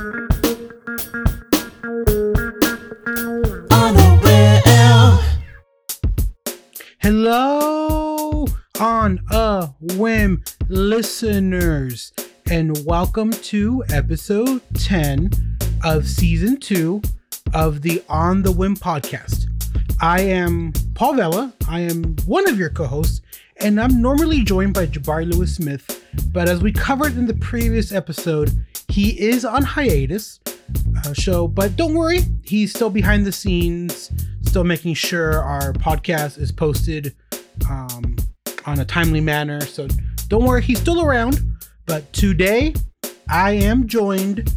On a whim. Hello, on a whim, listeners, and welcome to episode 10 of season two of the On the Whim podcast. I am Paul Vella. I am one of your co hosts, and I'm normally joined by Jabari Lewis Smith. But as we covered in the previous episode, he is on hiatus. Uh, so, but don't worry, he's still behind the scenes, still making sure our podcast is posted um, on a timely manner. So don't worry, he's still around. But today, I am joined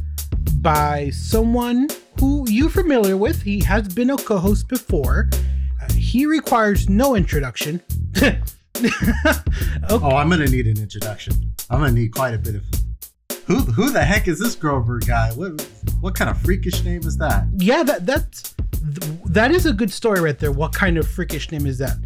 by someone who you're familiar with. He has been a co host before. Uh, he requires no introduction. Oh, I'm gonna need an introduction. I'm gonna need quite a bit of. Who who the heck is this Grover guy? What what kind of freakish name is that? Yeah, that that's that is a good story right there. What kind of freakish name is that?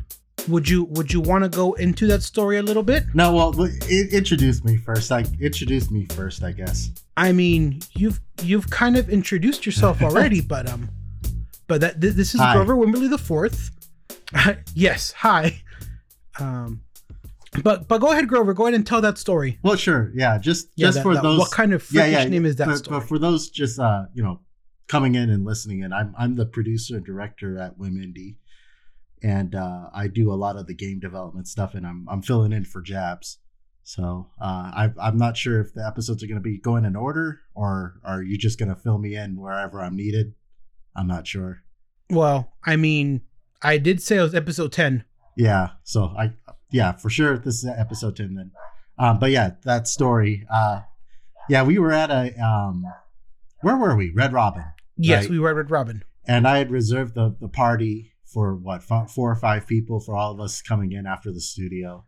Would you would you want to go into that story a little bit? No, well, introduce me first. Like introduce me first, I guess. I mean, you've you've kind of introduced yourself already, but um, but that this is Hi. Grover Wimberly the fourth. yes, hi. Um, but but go ahead, Grover. Go ahead and tell that story. Well, sure, yeah. Just Yeah, just that- for that- those. what kind of freakish name is that But, story? but for those just uh you know coming in and listening in, I'm I'm the producer and director at Wim Indie, and uh, I do a lot of the game development stuff, and I'm I'm filling in for Jabs. So uh, I, I'm not sure if the episodes are going to be going in order, or are you just going to fill me in wherever I'm needed? I'm not sure. Well, I mean, I did say it was episode ten. Yeah. So I yeah for sure this is episode ten then. Um, but yeah, that story. Uh, yeah, we were at a um, where were we? Red Robin. Yes, Right. we were at Red Robin. and I had reserved the the party for what four or five people for all of us coming in after the studio,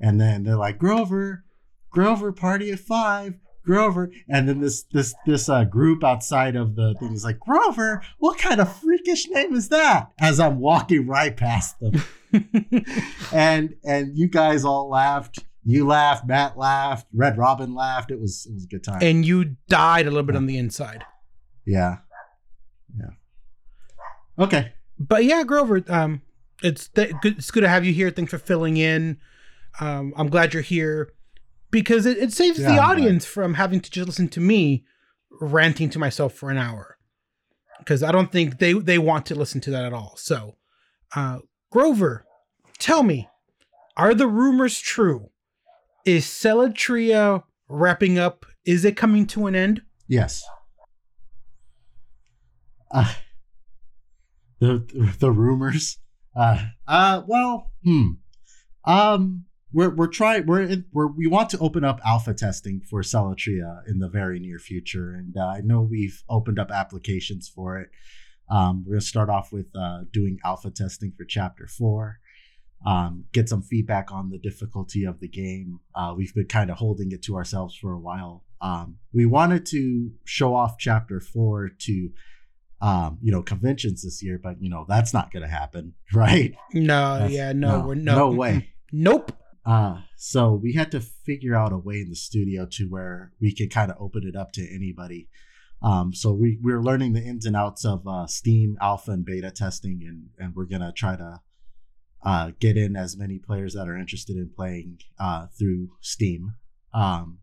and then they're like Grover, Grover party at five, Grover, and then this this this uh, group outside of the thing is like Grover, what kind of freakish name is that? As I'm walking right past them, and and you guys all laughed. You laughed, Matt laughed, Red Robin laughed. It was it was a good time. and you died a little bit on the inside. yeah, yeah. Okay. but yeah, Grover, um, it's th- good, it's good to have you here. Thanks for filling in. Um, I'm glad you're here because it, it saves Yeah, the audience from having to just listen to me ranting to myself for an hour because I don't think they they want to listen to that at all. So, uh, Grover, tell me, are the rumors true? Is Celatria wrapping up? Is it coming to an end? Yes. Uh, the the rumors. Uh, uh, well, hmm. Um, we're we're trying. We're we're we want to open up alpha testing for Celatria in the very near future, and uh, I know we've opened up applications for it. Um, we're gonna start off with uh, doing alpha testing for Chapter Four. Um, get some feedback on the difficulty of the game. Uh, we've been kind of holding it to ourselves for a while. Um, we wanted to show off Chapter Four to, um, you know, conventions this year, but you know that's not going to happen, right? No, That's- yeah, no, we're no, no way. Nope. Uh, so we had to figure out a way in the studio to where we could kind of open it up to anybody. Um, so we we're learning the ins and outs of uh, Steam alpha and beta testing, and and we're gonna try to uh, get in as many players that are interested in playing uh, through Steam, um,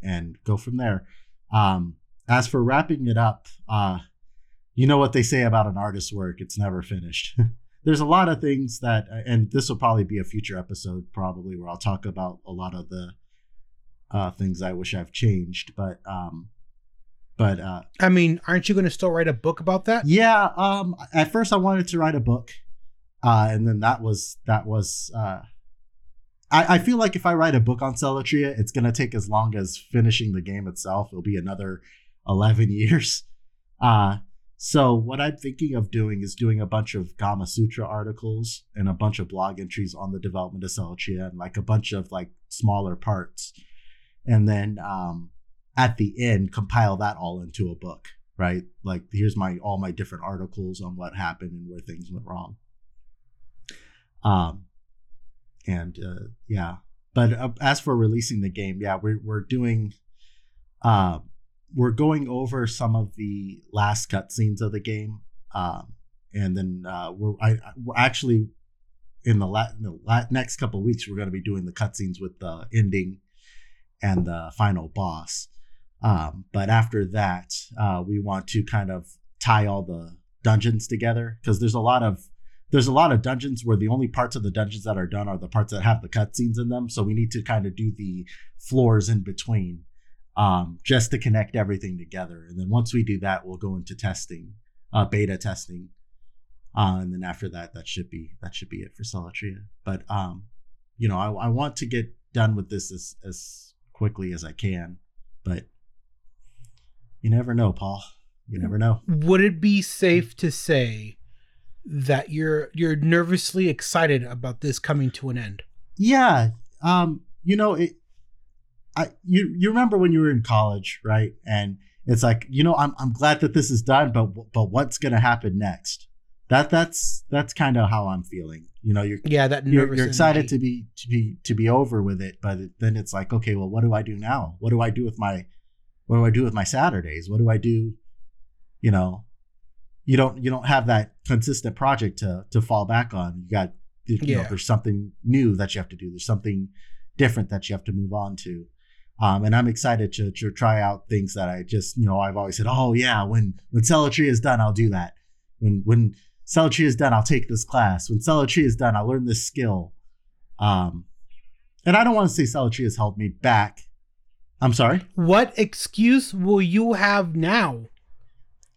and go from there. Um, as for wrapping it up, uh, you know what they say about an artist's work; it's never finished. there's a lot of things that and this will probably be a future episode probably where i'll talk about a lot of the uh, things i wish i've changed but um but uh I mean, aren't you going to still write a book about that? yeah um at first i wanted to write a book uh and then that was that was uh I, I feel like if I write a book on Celatria, it's gonna take as long as finishing the game itself. It'll be another eleven years. Uh so what I'm thinking of doing is doing a bunch of Gamasutra articles and a bunch of blog entries on the development of Celatria and like a bunch of like smaller parts, and then um, at the end compile that all into a book. Right, like here's my all my different articles on what happened and where things went wrong. Um, and uh, yeah, but uh, as for releasing the game, yeah, we're we're doing. Uh, we're going over some of the last cutscenes of the game, um, and then uh, we're I, we're actually in the, la- in the la- next couple weeks we're going to be doing the cutscenes with the ending and the final boss. Um, but after that, uh, we want to kind of tie all the dungeons together because there's a lot of there's a lot of dungeons where the only parts of the dungeons that are done are the parts that have the cutscenes in them. So we need to kind of do the floors in between um, just to connect everything together. And then once we do that, we'll go into testing, uh, beta testing, uh, and then after that, that should be that should be it for Celatria. But um, you know, I, I want to get done with this as as quickly as I can, but you never know, Paul. You never know. Would it be safe to say that you're you're nervously excited about this coming to an end? Yeah. Um, you know, it I you you remember when you were in college, right? And it's like, you know, I'm I'm glad that this is done, but but what's gonna happen next? That that's that's kind of how I'm feeling. You know, you're Yeah, that you're, you're excited to be to be to be over with it, but then it's like, okay, well, what do I do now? What do I do with my what do I do with my Saturdays? What do I do? You know, you don't you don't have that consistent project to to fall back on. You got you know, there's something new that you have to do. There's something different that you have to move on to. Um, and I'm excited to, to try out things that I just, you know, I've always said, oh yeah, when when Celatria is done, I'll do that. When when Celatria is done, I'll take this class. When Celatria is done, I'll learn this skill. Um, and I don't want to say Celatria has held me back. I'm sorry. What excuse will you have now?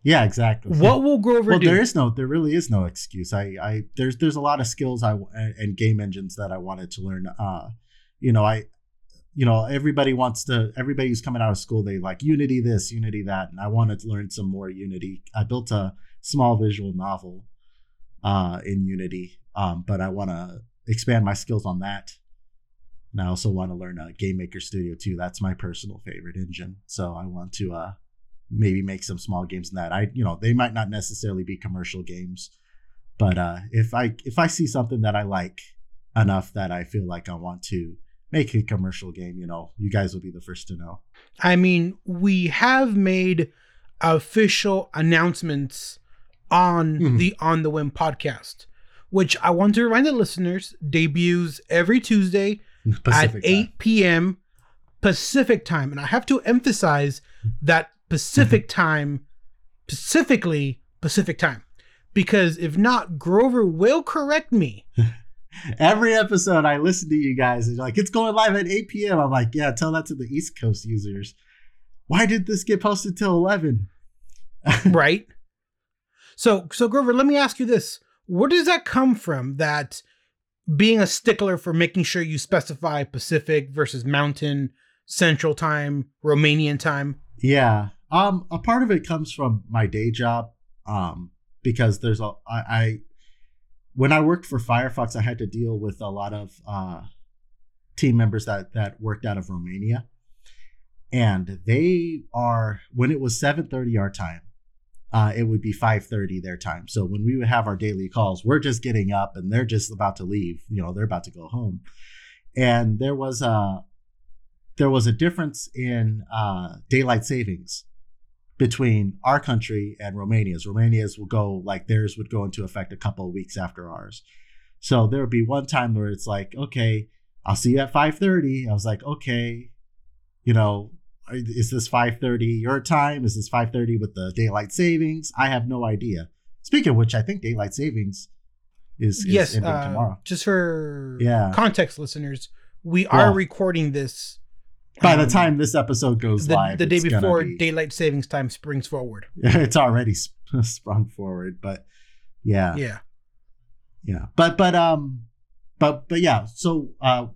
Yeah, exactly. What will Grover well, do? there is no, there really is no excuse. I, I, there's, there's a lot of skills I and and game engines that I wanted to learn. Uh, you know, I, you know, everybody wants to. Everybody who's coming out of school, they like Unity this, Unity that, and I wanted to learn some more Unity. I built a small visual novel, uh, in Unity, um, but I want to expand my skills on that. And I also want to learn a GameMaker Studio 2. That's my personal favorite engine. So I want to uh, maybe make some small games in that. I, you know, they might not necessarily be commercial games, but uh, if I if I see something that I like enough that I feel like I want to make a commercial game, you know, you guys will be the first to know. I mean, we have made official announcements on Mhm. the On the Whim podcast, which I want to remind the listeners debuts every Tuesday at 8 time. p.m. Pacific time. And I have to emphasize that Pacific mm-hmm. time, specifically Pacific time, because if not, Grover will correct me. Every episode I listen to you guys and like, it's going live at 8 p.m. I'm like, yeah, tell that to the East Coast users. Why did this get posted till 11? right? So, so Grover, let me ask you this: Where does that come from? That being a stickler for making sure you specify Pacific versus Mountain, Central Time, Romanian time. Yeah. Um, a part of it comes from my day job. Um, because there's a I, I when I worked for Firefox, I had to deal with a lot of uh team members that that worked out of Romania. And they are when it was 7:30 our time, uh, it would be 5:30 their time. So when we would have our daily calls, we're just getting up and they're just about to leave. You know, they're about to go home. And there was a there was a difference in uh, daylight savings between our country and Romania's. Romania's will go like theirs would go into effect a couple of weeks after ours. So there would be one time where it's like, okay, I'll see you at 5:30. I was like, okay, you know, is this 5:30 your time? Is this 5:30 with the daylight savings? I have no idea. Speaking of which, I think daylight savings is, is yes, ending uh, tomorrow. just for Yeah. context, listeners, we are recording this By the um, time this episode goes the, live, the day before be- daylight savings time springs forward. it's already sp- sprung forward but yeah, Yeah, yeah but but um but but yeah so uh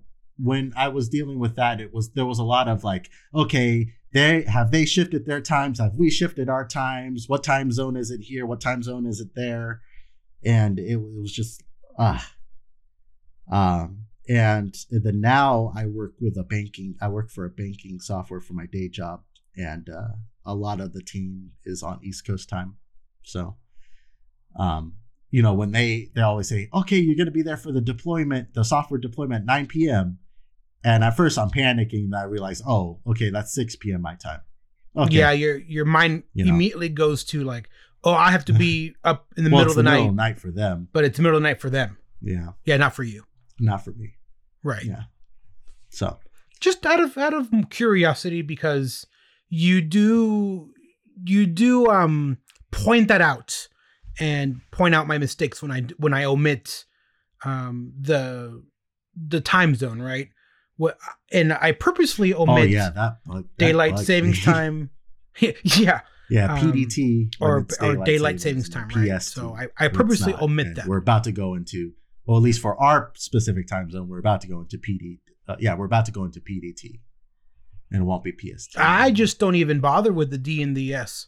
when i was dealing with that it was there was a lot of like okay they have they shifted their times? Have we shifted our times? What time zone is it here? What time zone is it there? And it, it was just ah. Um and then now i work with a banking i work for a banking software for my day job and uh a lot of the team is on east coast time. So um you know when they they always say okay you're going to be there for the deployment the software deployment 9 p.m and at first i'm panicking and i realize oh okay that's 6 p.m my time Okay. yeah, your your mind You know. immediately goes to like, oh, I have to be up in the well, middle of the middle night, of night for them. but it's the middle of the night for them. Yeah, Yeah, not for you. not for me. Right. Yeah. So Just out of out of curiosity, because you do you do um point that out and point out my mistakes when I when I omit um the the time zone, right? And I purposely omit oh yeah, that daylight bugged savings me. time. yeah, yeah, um, PDT when or it's or daylight savings, time, right? PST So I, I purposely not. omit that. We're about to go into, well, at least for our specific time zone, we're about to go into PD. Uh, yeah, we're about to go into PDT, and it won't be PST. I just don't even bother with the D and the S.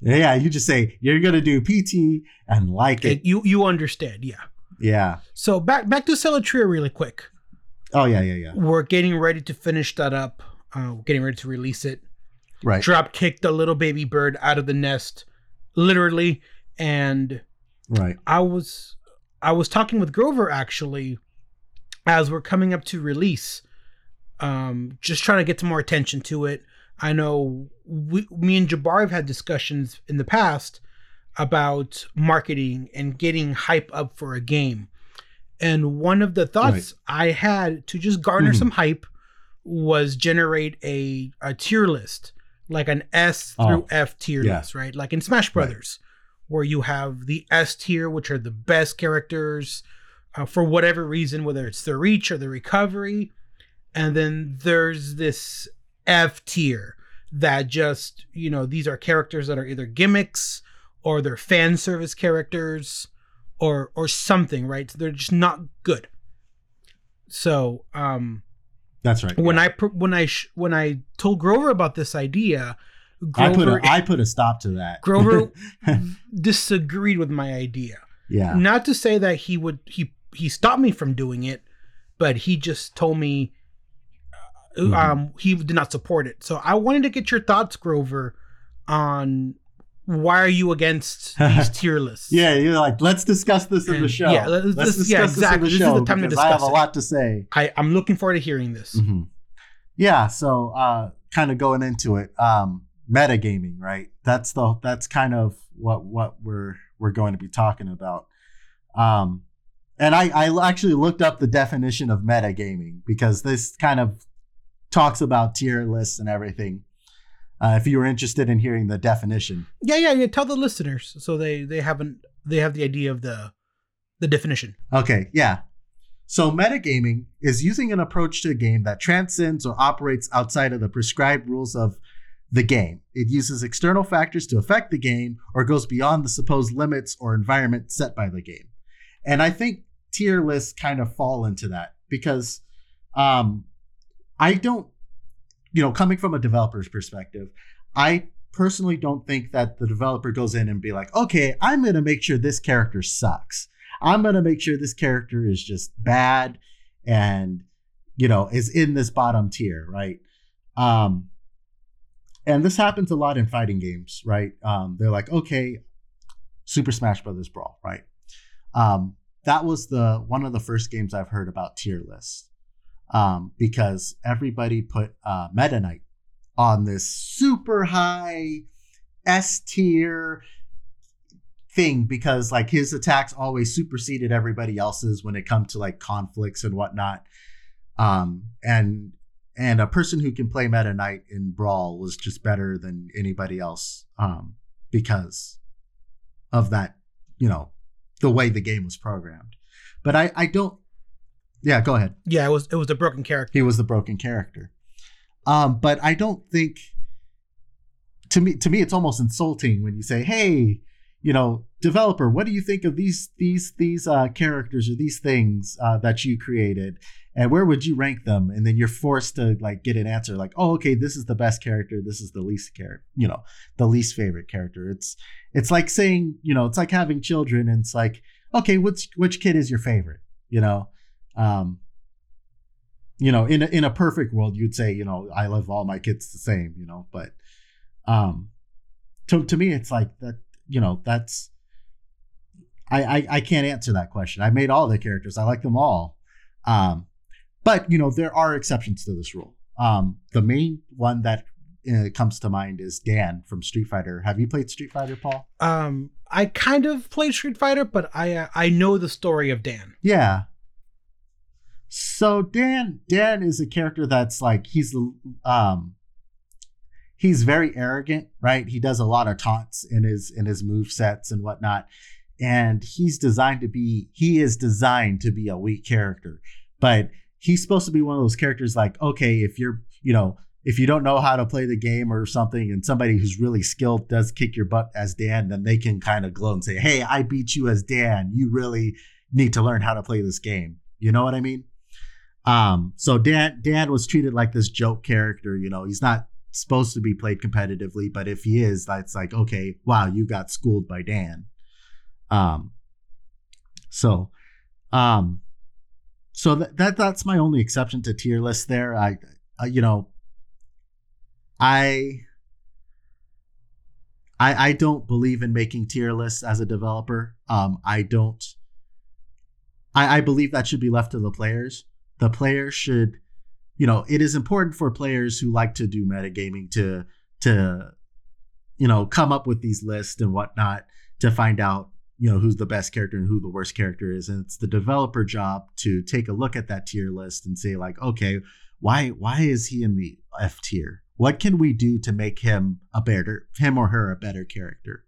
yeah, you just say you're gonna do PT and like it. It, you you understand, yeah. yeah. So back back to Celatria really quick. Oh yeah, yeah, yeah. We're getting ready to finish that up. Uh, we're getting ready to release it. Right. Drop kick the little baby bird out of the nest, literally. And Right. I was I was talking with Grover actually as we're coming up to release. Um, just trying to get some more attention to it. I know we, me and Jabari have had discussions in the past about marketing and getting hype up for a game. And one of the thoughts I had to just garner Mhm. some hype was generate a, a tier list, like an S Oh, through F tier yeah. list, right? Like in Smash Right. Brothers, where you have the S tier, which are the best characters uh, for whatever reason, whether it's the reach or the recovery. And then there's this F tier that just, you know, these are characters that are either gimmicks or they're fan service characters or or something, right? They're just not good. So, um That's right. when yeah. I when I sh- when I told Grover about this idea, I put Grover a, I put a stop to that. Grover disagreed with my idea. yeah. Not to say that he would he he stopped me from doing it, but he just told me uh, Mhm. um he did not support it. So I wanted to get your thoughts, Grover, on why are you against these tier lists? Yeah, you're like, let's discuss this in the And- show. yeah, let's- let's this- discuss yeah, this in exactly. the This is show the time to because I have a lot to say. I I'm looking forward to hearing this. Mhm. Yeah, so uh, kind of going into it, um, metagaming, right? That's the that's kind of what what we're we're going to be talking about. Um, and I I actually looked up the definition of metagaming because this kind of talks about tier lists and everything. Uh, if you were interested in hearing the definition, Yeah, yeah, yeah. Tell the listeners so they they haven't they have the idea of the the definition. Okay, yeah. So metagaming is using an approach to a game that transcends or operates outside of the prescribed rules of the game. It uses external factors to affect the game or goes beyond the supposed limits or environment set by the game. And I think tier lists kind of fall into that because um I don't you know, coming from a developer's perspective, I personally don't think that the developer goes in and be like, "Okay, I'm going to make sure this character sucks." I'm gonna make sure this character is just bad and you know is in this bottom tier, right? Um, and this happens a lot in fighting games, right? Um, they're like, okay, Super Smash Brothers Brawl, right? Um, that was the one of the first games I've heard about tier lists um, because everybody put uh, Meta Knight on this super high S tier thing because like his attacks always superseded everybody else's when it come to like conflicts and whatnot. Um, and and a person who can play Meta Knight in Brawl was just better than anybody else um, because of that, you know, the way the game was programmed. But I I don't. Yeah, go ahead. Yeah, it was it was a broken character. He was the broken character. Um, but I don't think to me to me it's almost insulting when you say, "Hey, you know, developer, what do you think of these these these uh, characters or these things uh, that you created, and where would you rank them?" And then you're forced to like get an answer like, "Oh, okay, this is the best character. This is the least character. You know, the least favorite character." It's it's like saying, you know, it's like having children, and it's like, okay, which which kid is your favorite? You know, um, you know, in a, in a perfect world, you'd say, you know, I love all my kids the same, you know, but um, to to me, it's like that, you know, that's I I, I can't answer that question. I made all the characters, I like them all, um, but you know, there are exceptions to this rule. Um, the main one that uh, comes to mind is Dan from Street Fighter. Have you played Street Fighter, Paul? Um, I kind of played Street Fighter, but I uh, I know the story of Dan. Yeah. So Dan Dan is a character that's like he's um he's very arrogant, right? He does a lot of taunts in his in his move sets and whatnot. And he's designed to be he is designed to be a weak character. But he's supposed to be one of those characters like, okay, if you're, you know, if you don't know how to play the game or something and somebody who's really skilled does kick your butt as Dan, then they can kind of glow and say, Hey, I beat you as Dan. You really need to learn how to play this game. You know what I mean? Um, so Dan Dan was treated like this joke character, you know, he's not supposed to be played competitively, but if he is, that's like, okay, wow, you got schooled by Dan. Um so um so that, that that's my only exception to tier list there. I, I you know I I I don't believe in making tier lists as a developer. Um I don't I, I believe that should be left to the players. The players should, you know, it is important for players who like to do metagaming to to you know come up with these lists and whatnot to find out you know who's the best character and who the worst character is. And it's the developer job to take a look at that tier list and say like okay why why is he in the f tier? What can we do to make him a better him or her a better character?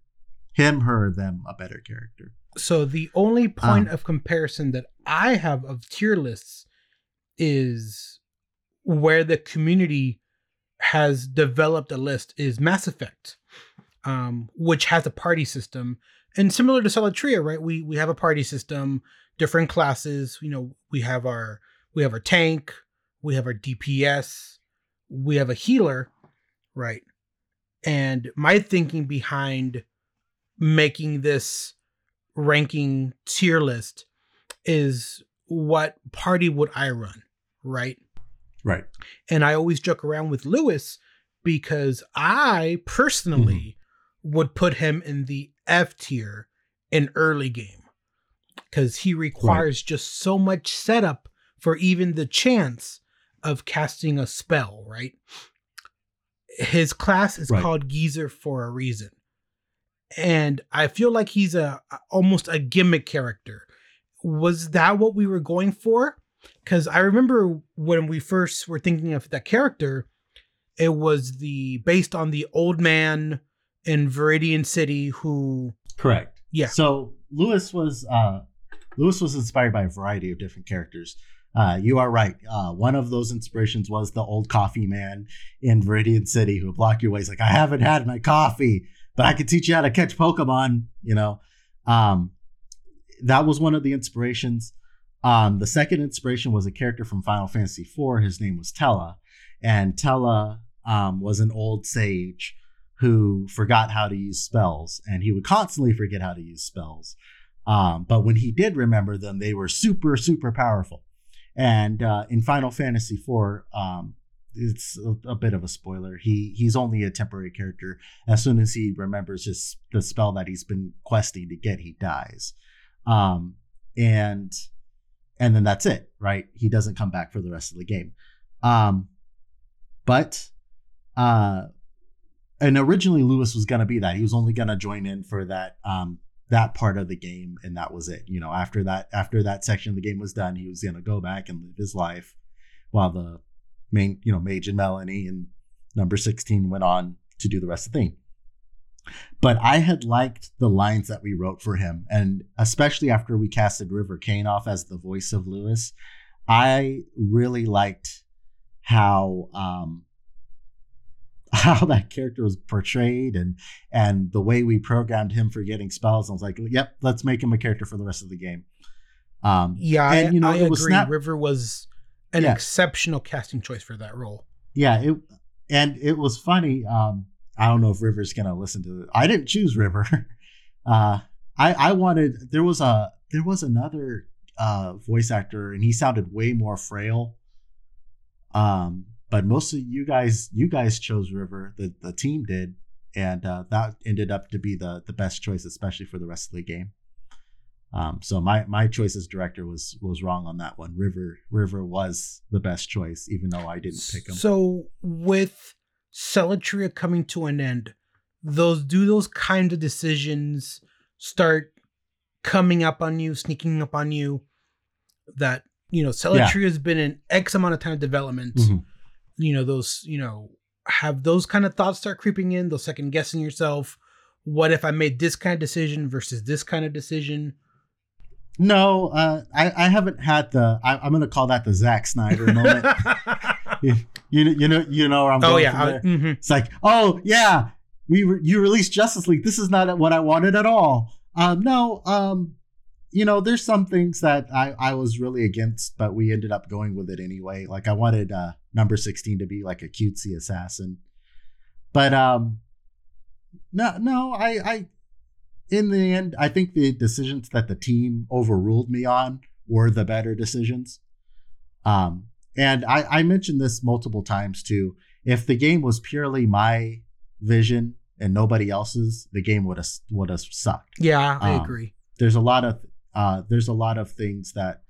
Him her them a better character. So the only point Um, of comparison that I have of tier lists is where the community has developed a list is Mass Effect, um, which has a party system. And similar to Celatria, right? We we have a party system, different classes. You know, we have our we have our tank, we have our DPS, we have a healer, right? And my thinking behind making this ranking tier list is what party would I run, right? right And I always joke around with Lewis because I personally mm-hmm. would put him in the F tier in early game because he requires just so much setup for even the chance of casting a spell, right? His class is Right. called Geezer for a reason. And I feel like he's a almost a gimmick character. Was that what we were going for? Because I remember when we first were thinking of that character, it was the based on the old man in Viridian City who correct Yeah. so lewis was uh lewis was inspired by a variety of different characters uh, you are right. Uh, one of those inspirations was the old coffee man in Viridian City who would block your way. He's like, I haven't had my coffee, but I can teach you how to catch Pokemon. You know, um, that was one of the inspirations. Um, the second inspiration was a character from Final Fantasy IV. His name was Tellah, and Tellah um, was an old sage who forgot how to use spells, and he would constantly forget how to use spells. Um, but when he did remember them, they were super, super powerful. And uh, in Final Fantasy IV, um, it's a, a bit of a spoiler. He he's only a temporary character. As soon as he remembers his the spell that he's been questing to get, he dies. Um, and and then that's it, right? He doesn't come back for the rest of the game. Um, but uh, and originally Lewis was gonna be that. He was only gonna join in for that um that part of the game, and that was it. You know, after that after that section of the game was done, he was gonna go back and live his life, while the main you know Mage and Melanie and number sixteen went on to do the rest of the thing. But I had liked the lines that we wrote for him, and especially after we casted River Kane off as the voice of Lewis, I really liked how um, how that character was portrayed and and the way we programmed him for getting spells. I was like, yep, let's make him a character for the rest of the game. Um, Yeah, And, I, you know, I it was agree. River was an Yeah. exceptional casting choice for that role. yeah, it and it was funny. Um, I don't know if River's gonna listen to it. I didn't choose River. Uh, I I wanted there was a there was another uh voice actor and he sounded way more frail. Um, but most of you guys you guys chose River. The the team did, and uh, that ended up to be the the best choice, especially for the rest of the game. Um, so my my choice as director was was wrong on that one. River River was the best choice, even though I didn't pick him. So with Celatria coming to an end, those do those kind of decisions start coming up on you, sneaking up on you that you know Celatria has been in X amount of time of development. Mhm. You know, those, you know, have those kind of thoughts start creeping in, those second guessing yourself. What if I made this kind of decision versus this kind of decision? No, uh, I, I haven't had the. I, I'm going to call that the Zack Snyder moment. you, know, you know you know where I'm oh going yeah. I- there? mhm. It's like, oh yeah, we re- you released Justice League. This is not what I wanted at all. Um, no, um, you know, there's some things that I I was really against, but we ended up going with it anyway. Like I wanted uh, number 16 to be like a cutesy assassin, but um, no, no, I I in the end, I think the decisions that the team overruled me on were the better decisions. Um, and I, I mentioned this multiple times too. If the game was purely my vision and nobody else's, the game would have would have sucked. Yeah, I Um, agree. There's a lot of uh, there's a lot of things that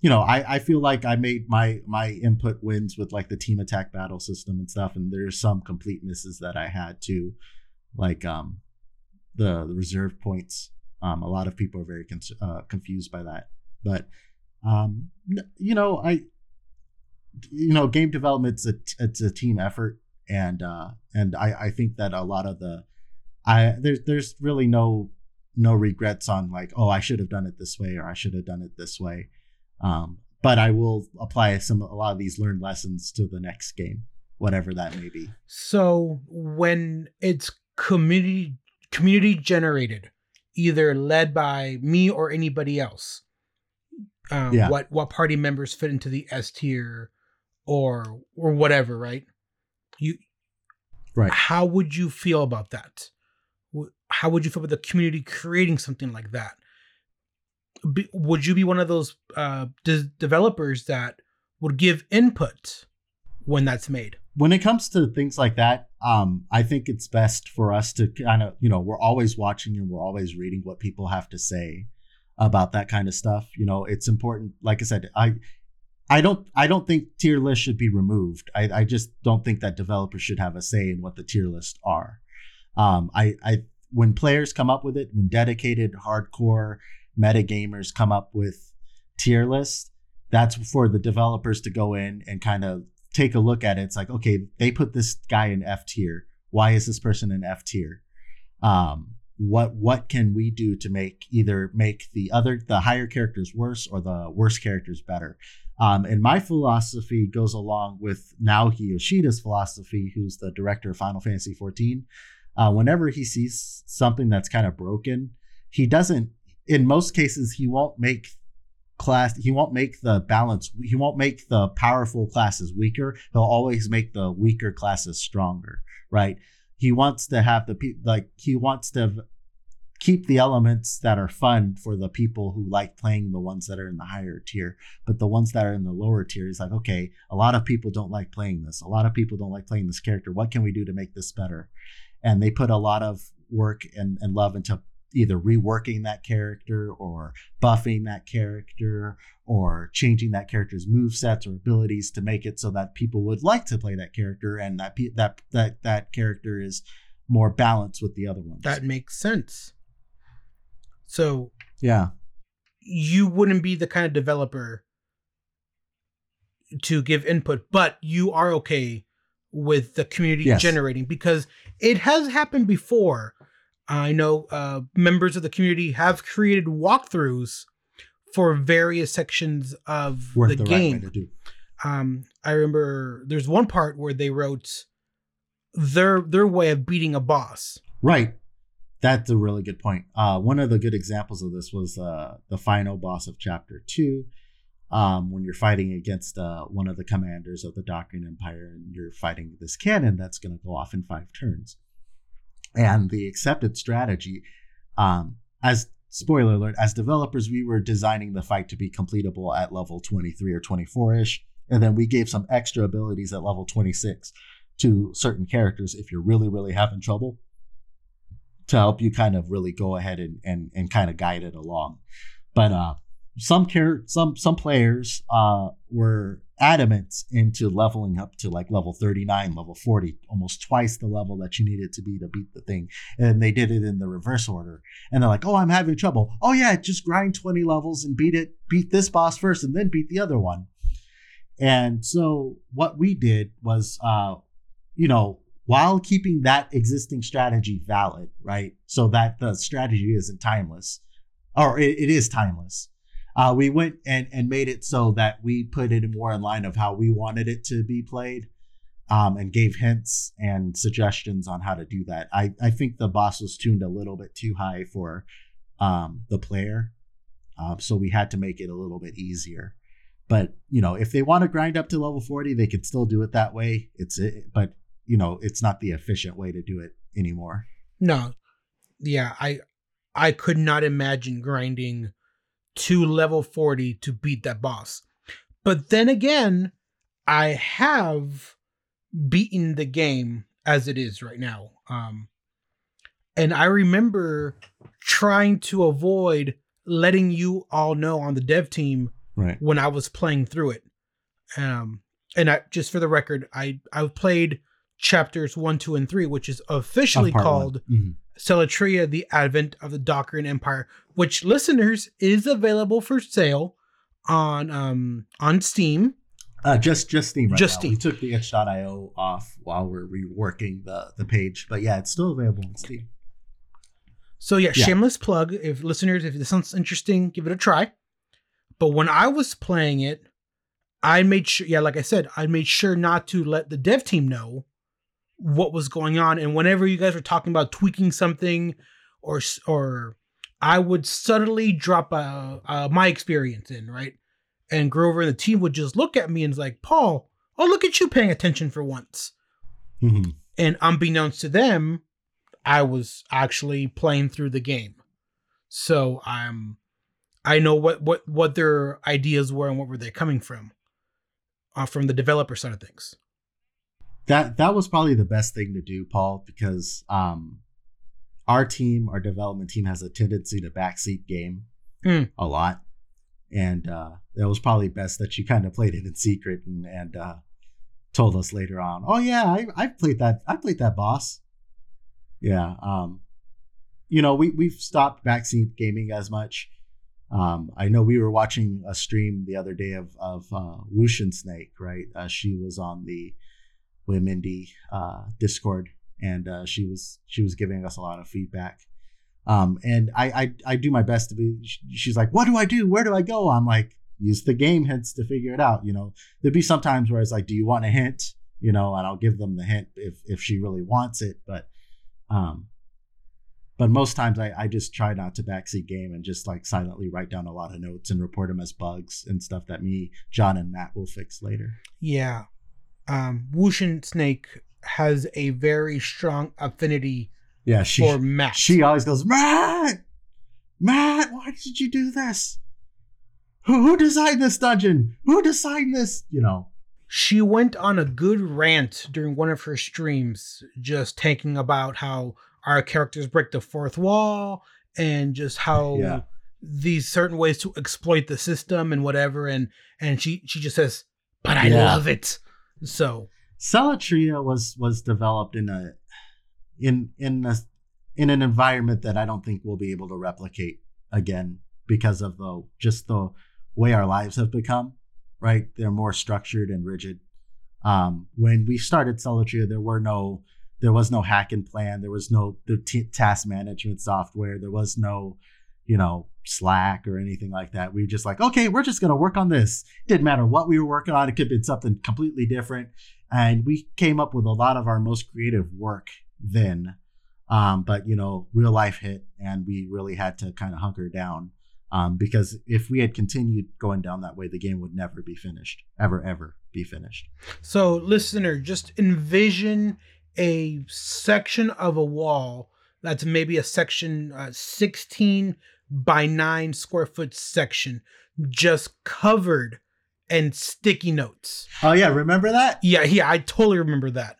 you know. I, I feel like I made my my input wins with like the team attack battle system and stuff, and there's some complete misses that I had too, like um the, the reserve points. Um, a lot of people are very con- uh, confused by that, but um, you know, I, you know, game development's a it's a team effort, and uh, and I I think that a lot of the, I there's there's really no no regrets on like oh I should have done it this way or I should have done it this way, um, but I will apply some a lot of these learned lessons to the next game, whatever that may be. So when it's community community generated, either led by me or anybody else, um, Yeah. what what party members fit into the S tier or or whatever, right? You Right. How would you feel about that? How would you feel about the community creating something like that? Be, would you be one of those uh, de- developers that would give input when that's made? when it comes to things like that, um, I think it's best for us to kind of, you know, we're always watching and we're always reading what people have to say about that kind of stuff. You know, it's important. Like I said, I, I don't, I don't think tier lists should be removed. I, I just don't think that developers should have a say in what the tier lists are. Um, I, I, when players come up with it, when dedicated hardcore meta gamers come up with tier lists, that's for the developers to go in and kind of take a look at it. It's like, okay, they put this guy in F tier. Why is this person in F tier? Um, what what can we do to make either make the other the higher characters worse or the worse characters better? Um, and my philosophy goes along with Naoki Yoshida's philosophy, who's the director of Final Fantasy XIV. Uh, whenever he sees something that's kind of broken, he doesn't. In most cases, he won't make class he won't make the balance he won't make the powerful classes weaker he'll always make the weaker classes stronger right he wants to have the like he wants to keep the elements that are fun for the people who like playing the ones that are in the higher tier but the ones that are in the lower tier is like okay a lot of people don't like playing this a lot of people don't like playing this character what can we do to make this better and they put a lot of work and, and love into either reworking that character or buffing that character or changing that character's move sets or abilities to make it so that people would like to play that character and that that that that character is more balanced with the other ones. That makes sense. So yeah. you wouldn't be the kind of developer to give input, but you are okay with the community Yes. generating because it has happened before. I know uh, members of the community have created walkthroughs for various sections of Worth the, the, game. do. um i remember there's one part where they wrote their their way of beating a boss Right. That's a really good point. Uh, one of the good examples of this was uh, the final boss of chapter two, um, when you're fighting against uh, one of the commanders of the Doctrine Empire, and you're fighting this cannon that's going to go off in five turns. And the accepted strategy, um, as spoiler alert, as developers, we were designing the fight to be completable at level 23 or 24 ish, and then we gave some extra abilities at level 26 to certain characters if you're really, really having trouble to help you kind of really go ahead and and, and kind of guide it along. But uh, some care some some players uh, were adamant into leveling up to like level 39, level 40, almost twice the level that you needed to be to beat the thing. And they did it in the reverse order. And they're like, oh, I'm having trouble. Oh, yeah, just grind 20 levels and beat it, beat this boss first and then beat the other one. And so what we did was, uh, you know, while keeping that existing strategy valid, right? So that the strategy isn't timeless, or it, it is timeless. Uh, we went and, and made it so that we put it more in line of how we wanted it to be played um, and gave hints and suggestions on how to do that. I, I think the boss was tuned a little bit too high for um, the player. Uh, so we had to make it a little bit easier. But you know, if they want to grind up to level 40, they can still do it that way. It's it, but you know, it's not the efficient way to do it anymore. No. Yeah, I I could not imagine grinding to level 40 to beat that boss. But then again, I have beaten the game as it is right now. Um and I remember trying to avoid letting you all know on the dev team Right. when I was playing through it. Um, and I just for the record, I I played chapters one, two, and three, which is officially called Mhm. Celatria: The Advent of the Doctrine Empire, which listeners is available for sale on um on Steam. Uh, just just Steam. Right Just now. Steam. We took the itch.io off while we're reworking the the page, but yeah, it's still available on Steam. So yeah, Yeah. shameless plug. If listeners, if this sounds interesting, give it a try. But when I was playing it, I made sure, yeah, like I said, I made sure not to let the dev team know what was going on. And whenever you guys were talking about tweaking something, or or I would subtly drop uh, uh, my experience in, right? And Grover and the team would just look at me and like, Paul, oh look at you paying attention for once. Mhm. And unbeknownst to them, I was actually playing through the game. So I'm I know what what what their ideas were and what were they coming from. Uh, from the developer side of things. That that was probably the best thing to do, Paul, because um, our team, our development team, has a tendency to backseat game Mm. a lot, and uh, that was probably best that you kind of played it in secret and and uh, told us later on. Oh yeah, I I played that. I played that boss. Yeah. Um, you know, we we've stopped backseat gaming as much. Um, I know we were watching a stream the other day of of uh, Wushin Snake, right? Uh, she was on the Womendy uh, Discord, and uh, she was she was giving us a lot of feedback. Um, and I, I I do my best to be. She's like, "What do I do? Where do I go?" I'm like, "Use the game hints to figure it out." You know, there'd be some times where it's like, "Do you want a hint?" You know, and I'll give them the hint if if she really wants it. But um, but most times I, I just try not to backseat game and just like silently write down a lot of notes and report them as bugs and stuff that me, John, and Matt will fix later. Yeah. Um Wushin Snake has a very strong affinity Yeah, she for Matt. she always goes, Matt, Matt, why did you do this? Who who designed this dungeon? Who designed this? You know, she went on a good rant during one of her streams, just talking about how our characters break the fourth wall and just how Yeah. these certain ways to exploit the system and whatever. And and she she just says, "But I Yeah. love it." So Celatria was was developed in a in in a in an environment that I don't think we'll be able to replicate again because of the just the way our lives have become. Right, they're more structured and rigid. Um, when we started Celatria, there were no there was no HacknPlan. There was no the t- task management software. There was no you know Slack or anything like that. We were just like, okay, we're just gonna work on this. Didn't matter what we were working on. It could be something completely different and we came up with a lot of our most creative work then um, but you know real life hit and we really had to kind of hunker down um, because if we had continued going down that way the game would never be finished ever ever be finished So, listener, just envision a section of a wall that's maybe a section uh, 16 by 9 square foot section just covered in sticky notes. oh yeah remember that Yeah, yeah, I totally remember that.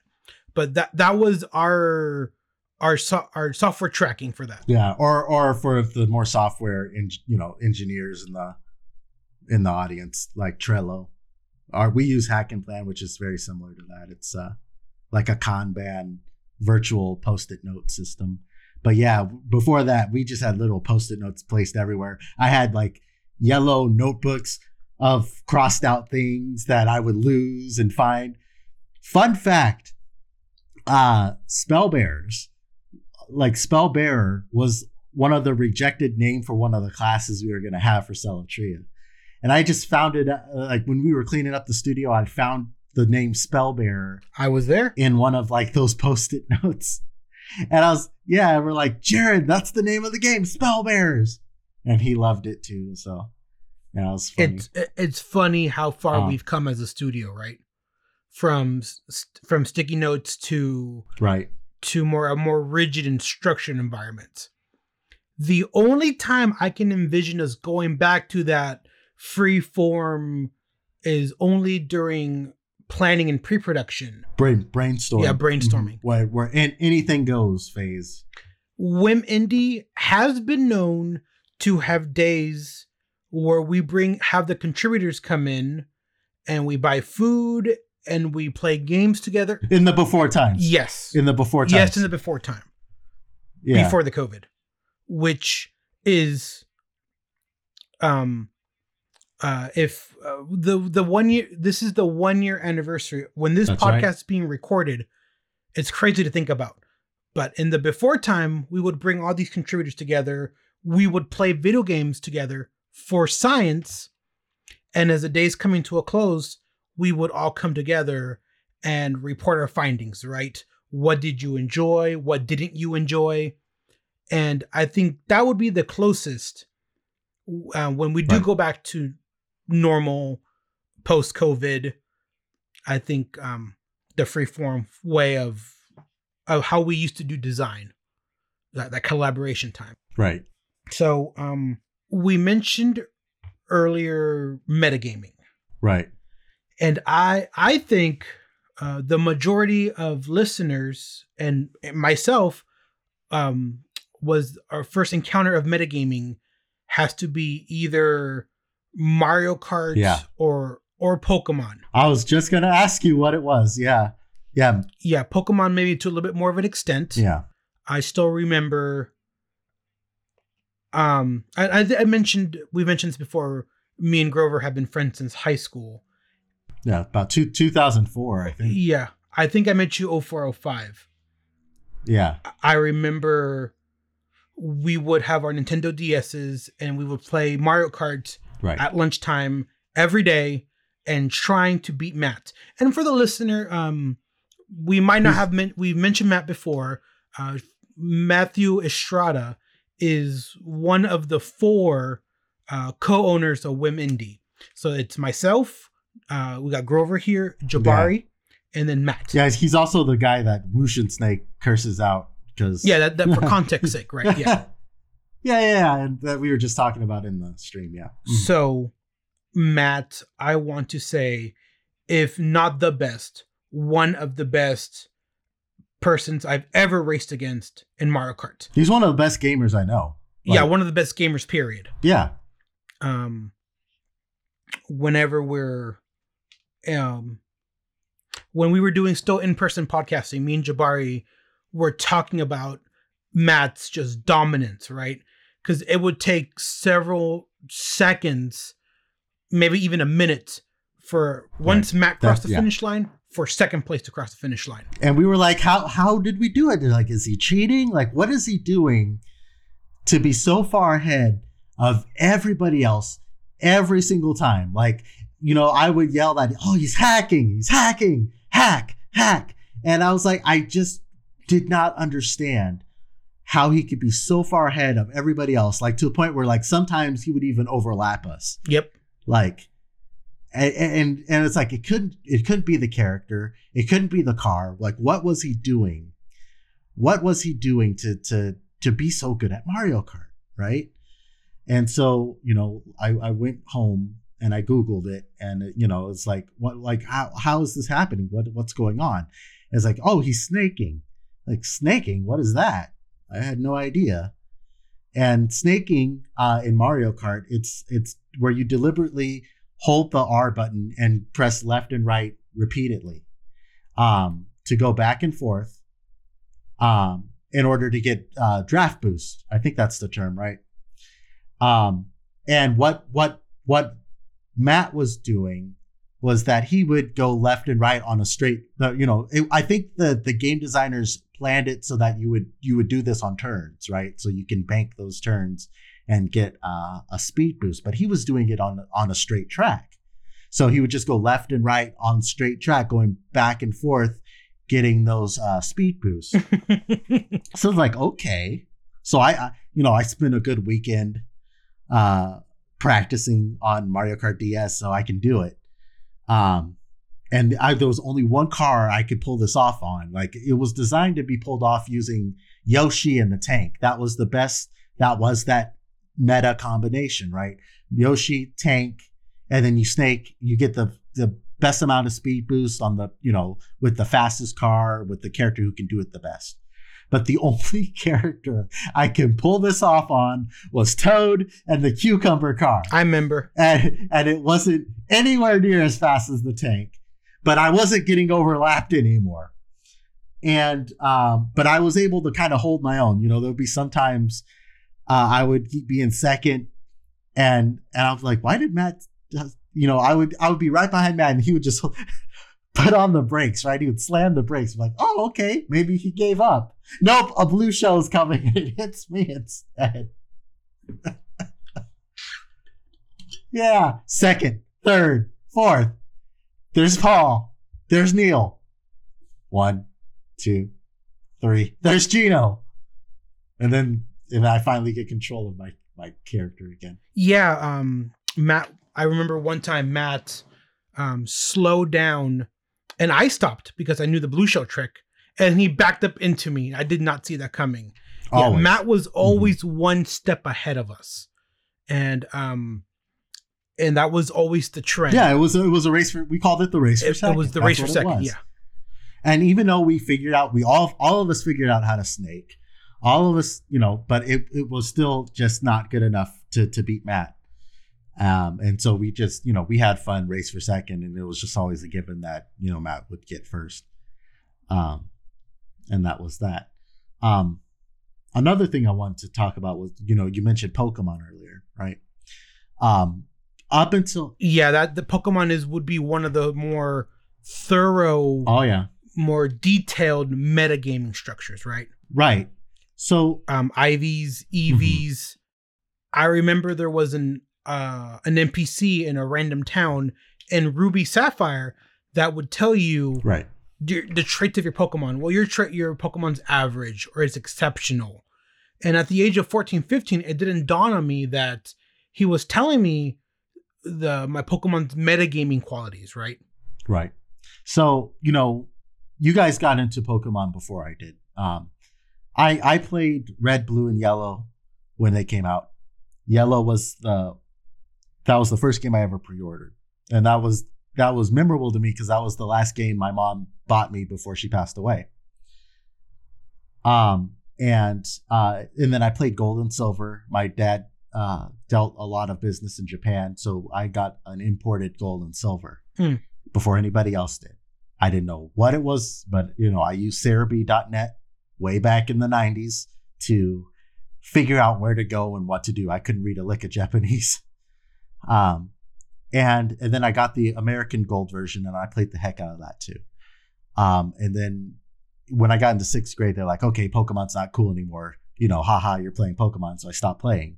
But that that was our our so- our software tracking for that. yeah or or for the more software in you know engineers in the in the audience like trello our we use HacknPlan, which is very similar to that. It's uh, like a Kanban virtual post-it note system. But yeah, before that, we just had little post-it notes placed everywhere. I had like yellow notebooks of crossed out things that I would lose and find. Fun fact: uh, spell bearers, like spell bearer, was one of the rejected name for one of the classes we were going to have for Celatria. And I just found it uh, like when we were cleaning up the studio, I found the name Spellbearer I was there. in one of like those post-it notes. And I was, yeah, we're like, Jared, that's the name of the game, Spellbearers. And he loved it too. So yeah, it was funny. It's it's funny how far Uh. we've come as a studio, right? From from sticky notes to right. to more a more rigid and structured environment. The only time I can envision us going back to that free form is only during planning and pre-production. Brain brainstorm. Yeah, brainstorming. Mhm. Where where an- anything goes phase. Whim Indie has been known to have days where we bring have the contributors come in and we buy food and we play games together. In the before times. Yes. In the before times. Yes, in the before time. yeah. before the COVID, which is, um, uh, if uh, the the one year this is the one year anniversary when this That's podcast right. is being recorded, it's crazy to think about. But in the before time, we would bring all these contributors together. We would play video games together for science, and as the day's coming to a close, we would all come together and report our findings. Right? What did you enjoy? What didn't you enjoy? And I think that would be the closest uh, when we do Right. go back to normal post COVID. I think um, the freeform way of of how we used to do design, that, that collaboration time. Right. So um, we mentioned earlier metagaming, Right. and I I think uh, the majority of listeners and myself um, was our first encounter of metagaming has to be either Mario Kart Yeah. or or Pokemon. I was just gonna ask you what it was. Yeah. Yeah. Yeah, Pokemon maybe to a little bit more of an extent. Yeah. I still remember. Um, I, I, I mentioned we mentioned this before. Me and Grover have been friends since high school. Yeah. About two two thousand four, I think. Yeah, I think I met you 0405. Yeah. I remember we would have our Nintendo DSs and we would play Mario Kart Right. at lunchtime every day and trying to beat Matt. And for the listener, um, we might not have men- we've mentioned Matt before. Uh, Matthew Estrada is one of the four uh, co-owners of Whim Indie. So it's myself. Uh, we got Grover here, Jabari, and then Matt. yeah. He's also the guy that and Snake curses out because. yeah. That, that for context sake, right? Yeah. yeah. Yeah. Yeah. And that we were just talking about in the stream. Yeah. Mhm. So, Matt, I want to say, if not the best, one of the best persons I've ever raced against in Mario Kart. He's one of the best gamers I know. yeah, one of the best gamers, period. Yeah. Um, whenever we're, um, when we were doing still in person podcasting, me and Jabari were talking about Matt's just dominance, right? Because it would take several seconds, maybe even a minute, for once Matt crossed That- the yeah. finish line, for second place to cross the finish line. and we were like how how did we do it? Like is he cheating? Like what is he doing to be so far ahead of everybody else every single time? Like you know i would yell that oh he's hacking he's hacking hack hack. And i was like i just did not understand how he could be so far ahead of everybody else like to the point where like sometimes he would even overlap us. Yep. like and, and and it's like it couldn't it couldn't be the character. It couldn't be the car. Like what was he doing? What was he doing to to to be so good at mario kart right? And so you know i i went home and i googled it and it, you know it's like what like how how is this happening? What what's going on? It's like oh he's snaking. Like snaking? What is that i had no idea and snaking uh, in Mario Kart, it's it's where you deliberately hold the R button and press left and right repeatedly um, to go back and forth um, in order to get uh, draft boost. I think that's the term, right? Um, and what what what Matt was doing was that he would go left and right on a straight. You know, it, I think the the game designers planned it so that you would you would do this on turns, right? So you can bank those turns and get uh, a speed boost. But he was doing it on on a straight track, so he would just go left and right on straight track, going back and forth, getting those uh, speed boosts. so it's like okay, so I, I you know I spent a good weekend uh, practicing on Mario Kart DS, so I can do it. Um, and I, there was only one car I could pull this off on. Like it was designed to be pulled off using Yoshi and the tank. That was the best. That was that meta combination, right? Yoshi, tank, and then you snake. You get the the best amount of speed boost on the you know with the fastest car with the character who can do it the best. But the only character I can pull this off on was Toad and the cucumber car I remember. and and it wasn't anywhere near as fast as the tank but i wasn't getting overlapped anymore. And um but i was able to kind of hold my own. You know there'd be sometimes uh, i would be in second and and i was like why did matt you know i would i would be right behind matt and he would just put on the brakes right? He would slam the brakes. I'm like oh okay. Maybe he gave up. Nope a blue shell is coming and it hits me instead. Yeah. Second, third, fourth. There's Paul. There's Neil. One, two, three. There's Gino. And then and I finally get control of my my character again. Yeah, um Matt I remember one time Matt um slowed down and I stopped because I knew the blue shell trick and he backed up into me. I did not see that coming. Yeah. Matt was always one step ahead of us. And um and that was always the trend. Yeah, it was a, it was a race for we called it the race for It, second. it was the That's race for second. Yeah. And even though we figured out, we all all of us figured out how to snake. All of us, you know, but it, it was still just not good enough to to beat Matt. Um, and so we just, you know, we had fun race for second, and it was just always a given that you know Matt would get first. Um, and that was that. Um, another thing I wanted to talk about was, you know, you mentioned Pokemon earlier, right? Um, up until Yeah, that the Pokemon is would be one of the more thorough, oh yeah, more detailed metagaming structures, right? right. So um IVs, EVs. I remember there was an uh an NPC in a random town in Ruby Sapphire that would tell you right, the, the traits of your Pokemon. Well, your trait your Pokemon's average or it's exceptional. And at the age of 14, 15, it didn't dawn on me that he was telling me the my Pokemon's metagaming qualities, right? Right. So, you know, you guys got into Pokemon before I did. Um, I I played Red, Blue, and Yellow when they came out. Yellow was the that was the first game I ever pre-ordered, and that was that was memorable to me because that was the last game my mom bought me before she passed away. Um, and uh, and then I played Gold and Silver. My dad uh, dealt a lot of business in Japan, so I got an imported Gold and Silver Hmm. before anybody else did. I didn't know what it was, but you know, I used Serebii.net way back in the '90s to figure out where to go and what to do. I couldn't read a lick of Japanese. Um, and and then I got the American Gold version, and I played the heck out of that too. Um, and then when I got into sixth grade, they're like, okay, Pokemon's not cool anymore. You know, haha, you're playing Pokemon. So I stopped playing.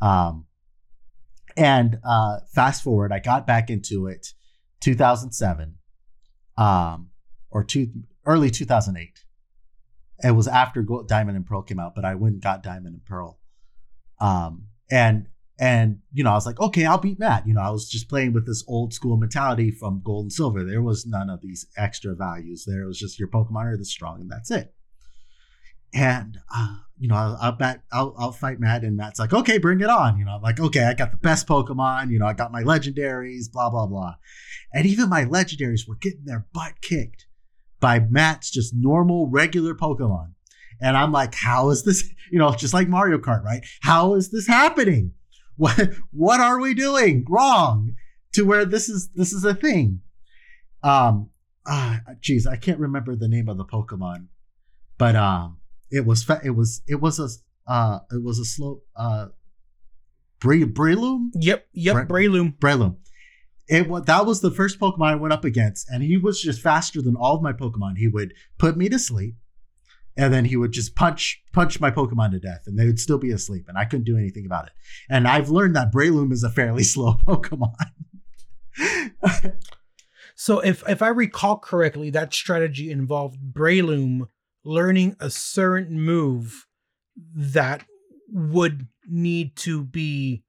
Um, and uh, fast forward, I got back into it 2007, um, or two, early 2008. It was after Gold, Diamond and Pearl came out, but I went and got Diamond and Pearl. Um, and and you know, I was like, okay, I'll beat Matt. You know, I was just playing with this old school mentality from Gold and Silver. There was none of these extra values. There was just your Pokemon are this strong, and that's it. And uh, you know, I'll, I'll bet I'll, I'll fight Matt, and Matt's like, okay, bring it on. You know, I'm like, okay, I got the best Pokemon. You know, I got my legendaries, blah blah blah, and even my legendaries were getting their butt kicked by Matt's just normal regular Pokemon. And I'm like, how is this? You know, just like Mario Kart, right? How is this happening? What what are we doing wrong? to where this is this is a thing. Um, ah, geez, I can't remember the name of the Pokemon, but um, it was fa- it was it was a uh it was a slow uh, Bre- Breloom Yep, yep, Bre- Breloom. Breloom. It was that was the first Pokemon I went up against, and he was just faster than all of my Pokemon. He would put me to sleep, and then he would just punch punch my Pokemon to death, and they would still be asleep, and I couldn't do anything about it. And I've learned that Breloom is a fairly slow Pokemon. So if if I recall correctly, that strategy involved Breloom learning a certain move that would need to be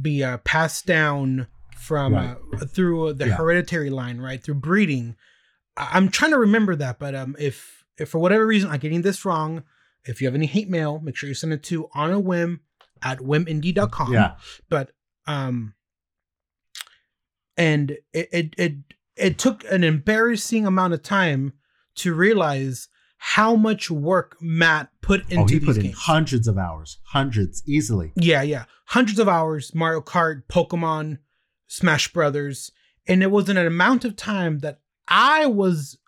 be uh, passed down from uh, through the Yeah. hereditary line, right? Through breeding. I- I'm trying to remember that, but um, if if for whatever reason I'm getting this wrong, if you have any hate mail, make sure you send it to on a whim at whimindie.com yeah, but um and it, it it it took an embarrassing amount of time to realize how much work Matt put into oh, he these put in hundreds of hours, hundreds easily. yeah, yeah. Hundreds of hours, Mario Kart, Pokemon, Smash Brothers, and it was an amount of time that I was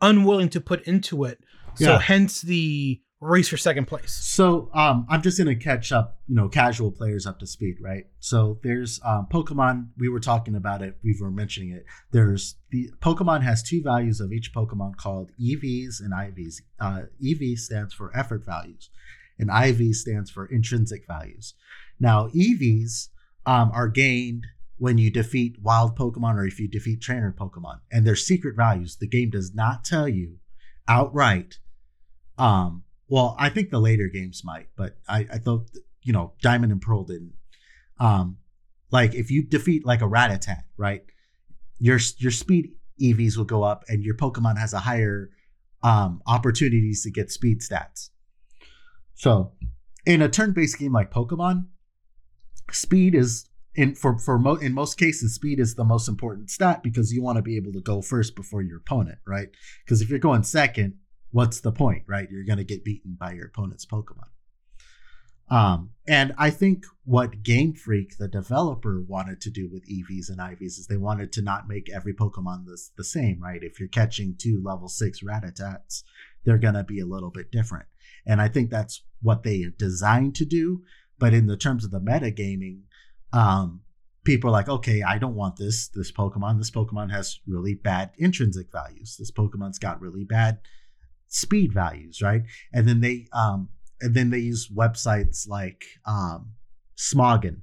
unwilling to put into it. So Yeah. hence the race for second place. So um, I'm just gonna catch up, you know, casual players up to speed, right? So there's um, Pokemon. We were talking about it. We were mentioning it. There's the Pokemon has two values of each Pokemon called EVs and IVs. Uh, EV stands for effort values, and IV stands for intrinsic values. Now EVs um, are gained when you defeat wild Pokemon or if you defeat trainer Pokemon, and they're secret values. The game does not tell you outright um, well, I think the later games might, but I, I thought you know Diamond and Pearl didn't. Um, like if you defeat like a Rattata, right? Your your speed EVs will go up, and your Pokemon has a higher um, opportunities to get speed stats. So, in a turn-based game like Pokemon, speed is in for for mo- in most cases speed is the most important stat because you want to be able to go first before your opponent, right? Because if you're going second, what's the point, right? You're going to get beaten by your opponent's Pokemon. Um, and I think what Game Freak, the developer, wanted to do with EVs and IVs is they wanted to not make every Pokemon the, the same, right? If you're catching two level six Rattatas, they're going to be a little bit different. And I think that's what they designed to do. But in the terms of the metagaming, um, people are like, okay, I don't want this, this Pokemon. This Pokemon has really bad intrinsic values. This Pokemon's got really bad speed values, right? And then they um and then they use websites like um Smogon,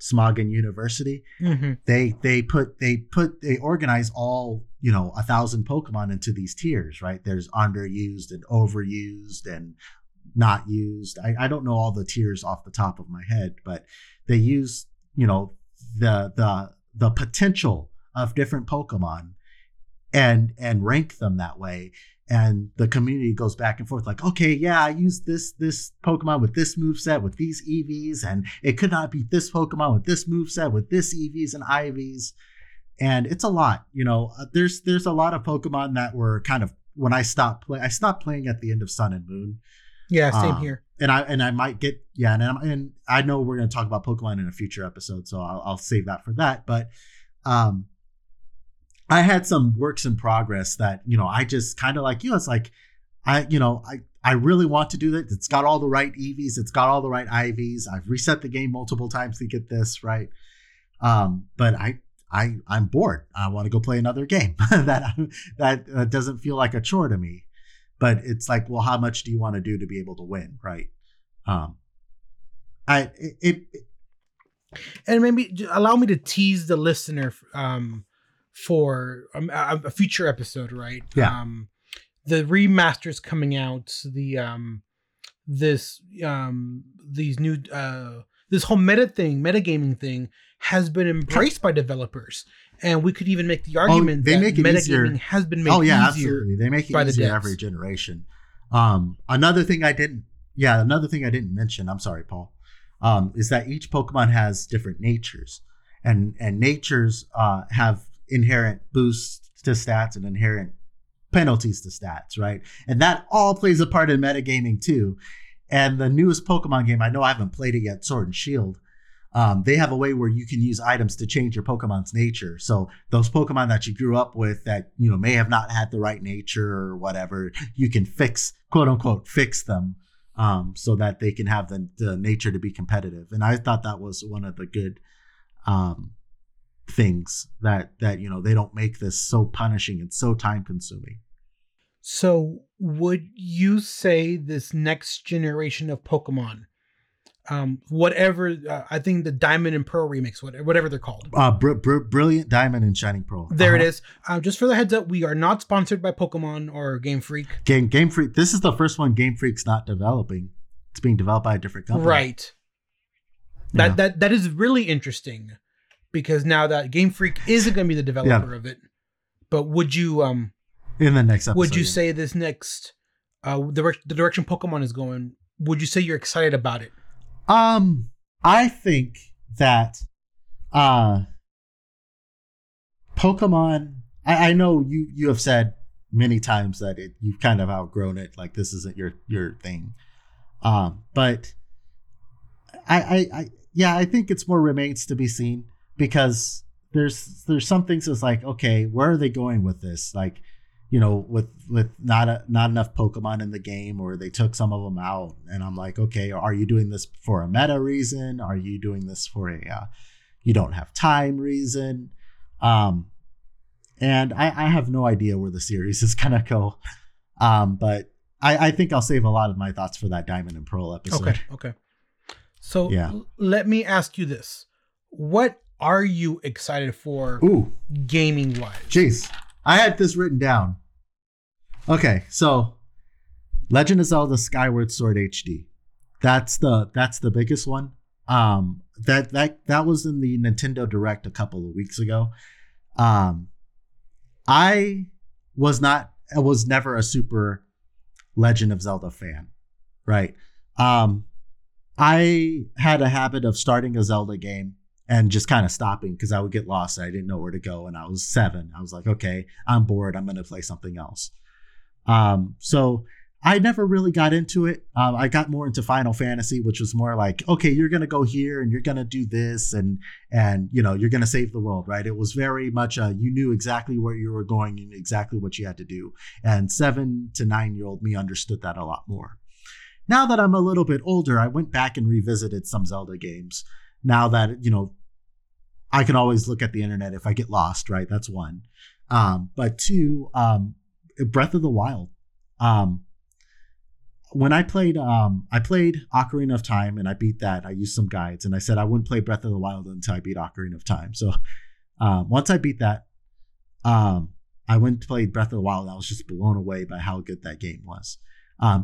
Smogon University. Mm-hmm. They they put they put they organize all you know a thousand Pokemon into these tiers, right? There's underused and overused and not used. I, I don't know all the tiers off the top of my head, but they use you know the the the potential of different Pokemon and and rank them that way and the community goes back and forth like okay yeah i used this this pokemon with this move set with these evs and it could not beat this pokemon with this move set with this evs and ivs and it's a lot you know Uh, there's there's a lot of pokemon that were kind of when i stopped play i stopped playing at the end of sun and moon Yeah, same Um, here. and i and i might get yeah and, I'm- and i know we're going to talk about pokemon in a future episode so I'll, I'll save that for that but um I had some works in progress that, you know, I just kind of like you. It's like, I, you know, I, I really want to do that. It's got all the right EVs. It's got all the right IVs. I've reset the game multiple times to get this right. Um, but I, I, I'm bored. I want to go play another game that, that uh, doesn't feel like a chore to me. But it's like, well, how much do you want to do to be able to win? Right. Um, I, it, it and maybe allow me to tease the listener um for um, a, a future episode right Yeah. um the remasters coming out the um this um these new uh this whole meta thing metagaming thing has been embraced by developers and we could even make the argument Oh, they that make it easier. metagaming has been made oh yeah, absolutely. They make it easier every generation. Um, another thing I didn't, yeah, another thing I didn't mention. I'm sorry, Paul. Um, is that each Pokemon has different natures, and and natures uh, have inherent boosts to stats and inherent penalties to stats, right? And that all plays a part in metagaming too. And the newest Pokemon game, I know I haven't played it yet, Sword and Shield. um, they have a way where you can use items to change your Pokemon's nature. So those Pokemon that you grew up with that you know may have not had the right nature or whatever, you can fix quote unquote fix them um, so that they can have the, the nature to be competitive. And I thought that was one of the good um, things that that you know they don't make this so punishing and so time consuming. So, would you say this next generation of Pokemon, um, whatever uh, I think the Diamond and Pearl remix, whatever, whatever they're called, Uh, br- br- brilliant diamond and shining pearl. there it Uh-huh. is. Uh, just for the heads up, we are not sponsored by Pokemon or Game Freak. Game Game Freak. This is the first one Game Freak's not developing. It's being developed by a different company. Right. That Yeah. that that is really interesting because now that Game Freak isn't going to be the developer of it. But would you um In the next episode. would you yeah. say this next uh direct, the direction Pokemon is going? Would you say you're excited about it? Um, I think that uh Pokemon I, I know you you have said many times that it you've kind of outgrown it, like this isn't your your thing. Um, but I I, I yeah, I think it's more remains to be seen because there's there's some things that's like, okay, where are they going with this? Like, you know, with with not a, not enough Pokemon in the game, or they took some of them out, and I'm like, okay, are you doing this for a meta reason? Are you doing this for a uh, you don't have time reason? Um, and I, I have no idea where the series is gonna go. Um, but I, I think I'll save a lot of my thoughts for that Diamond and Pearl episode. Okay, okay. So Yeah. l- let me ask you this: What are you excited for, Ooh, gaming wise? jeez, I had this written down. Okay, so Legend of Zelda: Skyward Sword HD. That's the that's the biggest one. Um, that that that was in the Nintendo Direct a couple of weeks ago. Um, I was not I was never a super Legend of Zelda fan, right? Um, I had a habit of starting a Zelda game and just kind of stopping because I would get lost. I didn't know where to go, and I was seven. I was like, okay, I'm bored. I'm going to play something else. Um, so I never really got into it. Um, I got more into Final Fantasy, which was more like, okay, you're going to go here and you're going to do this, and and you know you're going to save the world, right? It was very much a, you knew exactly where you were going, and exactly what you had to do, and seven to nine year old me understood that a lot more. Now that I'm a little bit older, I went back and revisited some Zelda games. Now that you know, I can always look at the internet if I get lost, right? That's one. Um, but two, um, Breath of the Wild. Um, when I played, um, I played Ocarina of Time and I beat that. I used some guides and I said I wouldn't play Breath of the Wild until I beat Ocarina of Time. So um, once I beat that, um, I went to play Breath of the Wild. I was just blown away by how good that game was.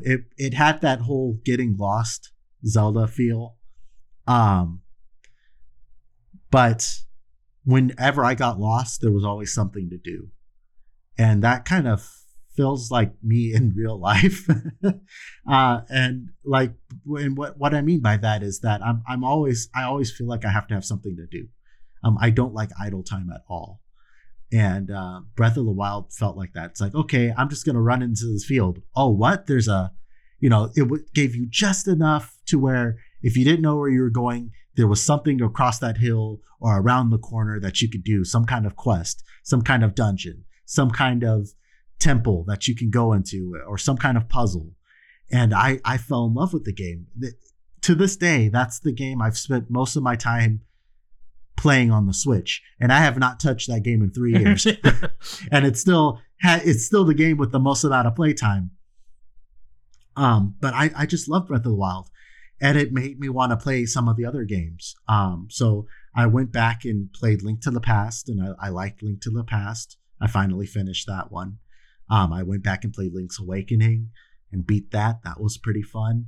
It it had that whole getting lost Zelda feel. Um, but whenever I got lost, there was always something to do. And that kind of feels like me in real life. uh, and like, and what, what I mean by that is that I'm, I'm always, I always feel like I have to have something to do. Um, I don't like idle time at all. And uh, Breath of the Wild felt like that. It's like, okay, I'm just going to run into this field. Oh, what? There's a, you know, it w- gave you just enough to where if you didn't know where you were going, there was something across that hill or around the corner that you could do, some kind of quest, some kind of dungeon, some kind of temple that you can go into, or some kind of puzzle. And I, I fell in love with the game. The- To this day, that's the game I've spent most of my time playing on the Switch, and I have not touched that game in three years. and it's still ha- it's still the game with the most amount of playtime. Um, but I, I just love Breath of the Wild, and it made me want to play some of the other games. Um, so I went back and played Link to the Past, and I, I liked Link to the Past. I finally finished that one. Um, I went back and played Link's Awakening and beat that. That was pretty fun.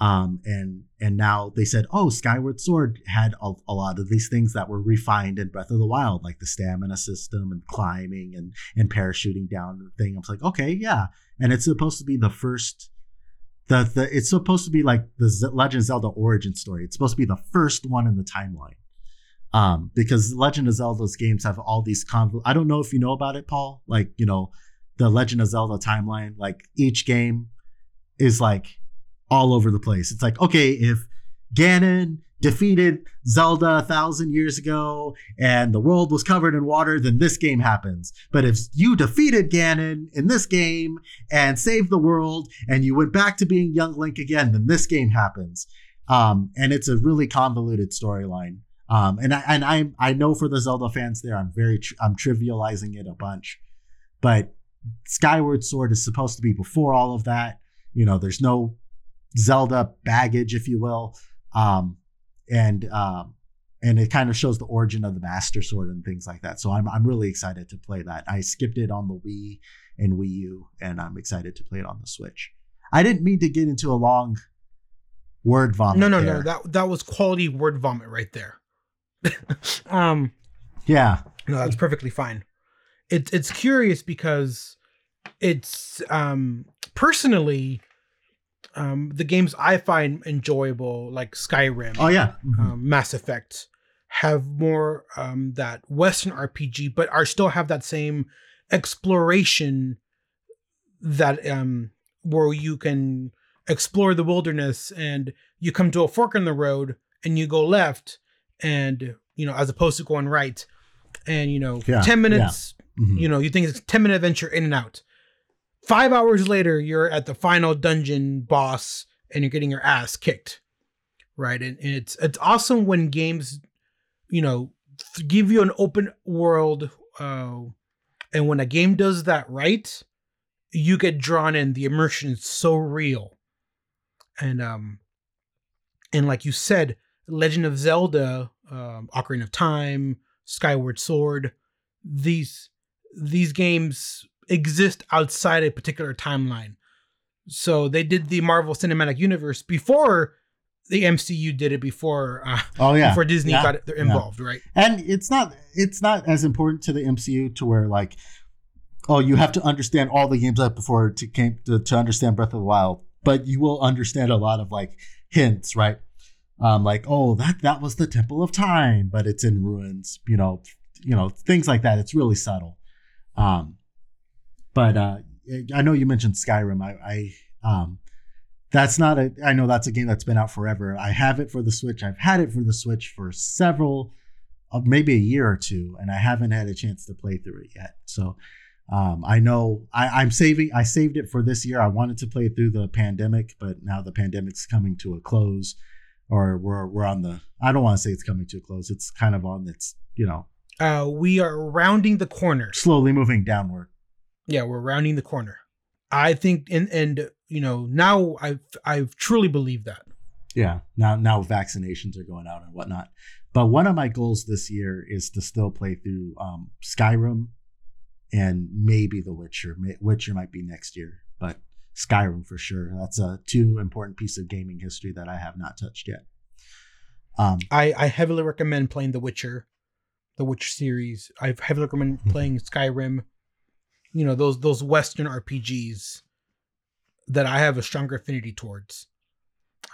Um, and and now they said, oh, Skyward Sword had a, a lot of these things that were refined in Breath of the Wild, like the stamina system and climbing and and parachuting down the thing. I was like, okay, yeah, and it's supposed to be the first. The, the it's supposed to be like the Z- Legend of Zelda origin story. It's supposed to be the first one in the timeline, um, because Legend of Zelda's games have all these conv. I don't know if you know about it, Paul. Like you know, the Legend of Zelda timeline. Like each game is like all over the place. It's like, okay, if Ganon defeated Zelda a thousand years ago and the world was covered in water, then this game happens. But if you defeated Ganon in this game and saved the world and you went back to being young Link again, then this game happens. Um, and it's a really convoluted storyline. Um, and I and I I know for the Zelda fans there, I'm very I'm trivializing it a bunch, but Skyward Sword is supposed to be before all of that. You know, there's no Zelda baggage, if you will. Um, and um, and it kind of shows the origin of the Master Sword and things like that. So I'm I'm really excited to play that. I skipped it on the Wii and Wii U, and I'm excited to play it on the Switch. I didn't mean to get into a long word vomit. No, no, there. no. That that was quality word vomit right there. um, yeah, no, that's perfectly fine. It's it's curious because it's um personally um the games I find enjoyable like Skyrim, oh yeah, Mhm. um, Mass Effect have more um that Western RPG, but are still have that same exploration that um where you can explore the wilderness and you come to a fork in the road and you go left and you know as opposed to going right and you know Yeah, 10 minutes Mhm. you know you think it's a 10 minute adventure in and out five hours later you're at the final dungeon boss and you're getting your ass kicked right? And, and it's it's awesome when games you know give you an open world uh, and when a game does that right you get drawn in. The immersion is so real. And um and like you said legend of zelda um ocarina of time skyward sword these these games exist outside a particular timeline. So they did the marvel cinematic universe before the mcu did it before uh, oh yeah. before disney Yeah. got involved right? And it's not it's not as important to the MCU to where like oh you have to understand all the games up before to came to, to understand Breath of the Wild but you will understand a lot of like hints right? Um like oh that that was the temple of time but it's in ruins you know you know things like that. It's really subtle. Um but uh I know you mentioned Skyrim I I um that's not a I know that's a game that's been out forever I have it for the Switch I've had it for the Switch for several of maybe a year or two, and I haven't had a chance to play through it yet. So um, I know I, I'm saving. I saved it for this year. I wanted to play through the pandemic, but now the pandemic's coming to a close, or we're we're on the. I don't want to say it's coming to a close. It's kind of on its you know uh we are rounding the corner slowly moving downward. Yeah we're rounding the corner i think and and you know now i've i've truly believed that Yeah. Now now vaccinations are going out and whatnot. But one of my goals this year is to still play through um, Skyrim and maybe The Witcher. Witcher might be next year, but Skyrim for sure. That's a two important piece of gaming history that I have not touched yet. Um, I, I heavily recommend playing The Witcher, the Witcher series. I heavily recommend playing Skyrim. You know those those Western RPGs that I have a stronger affinity towards.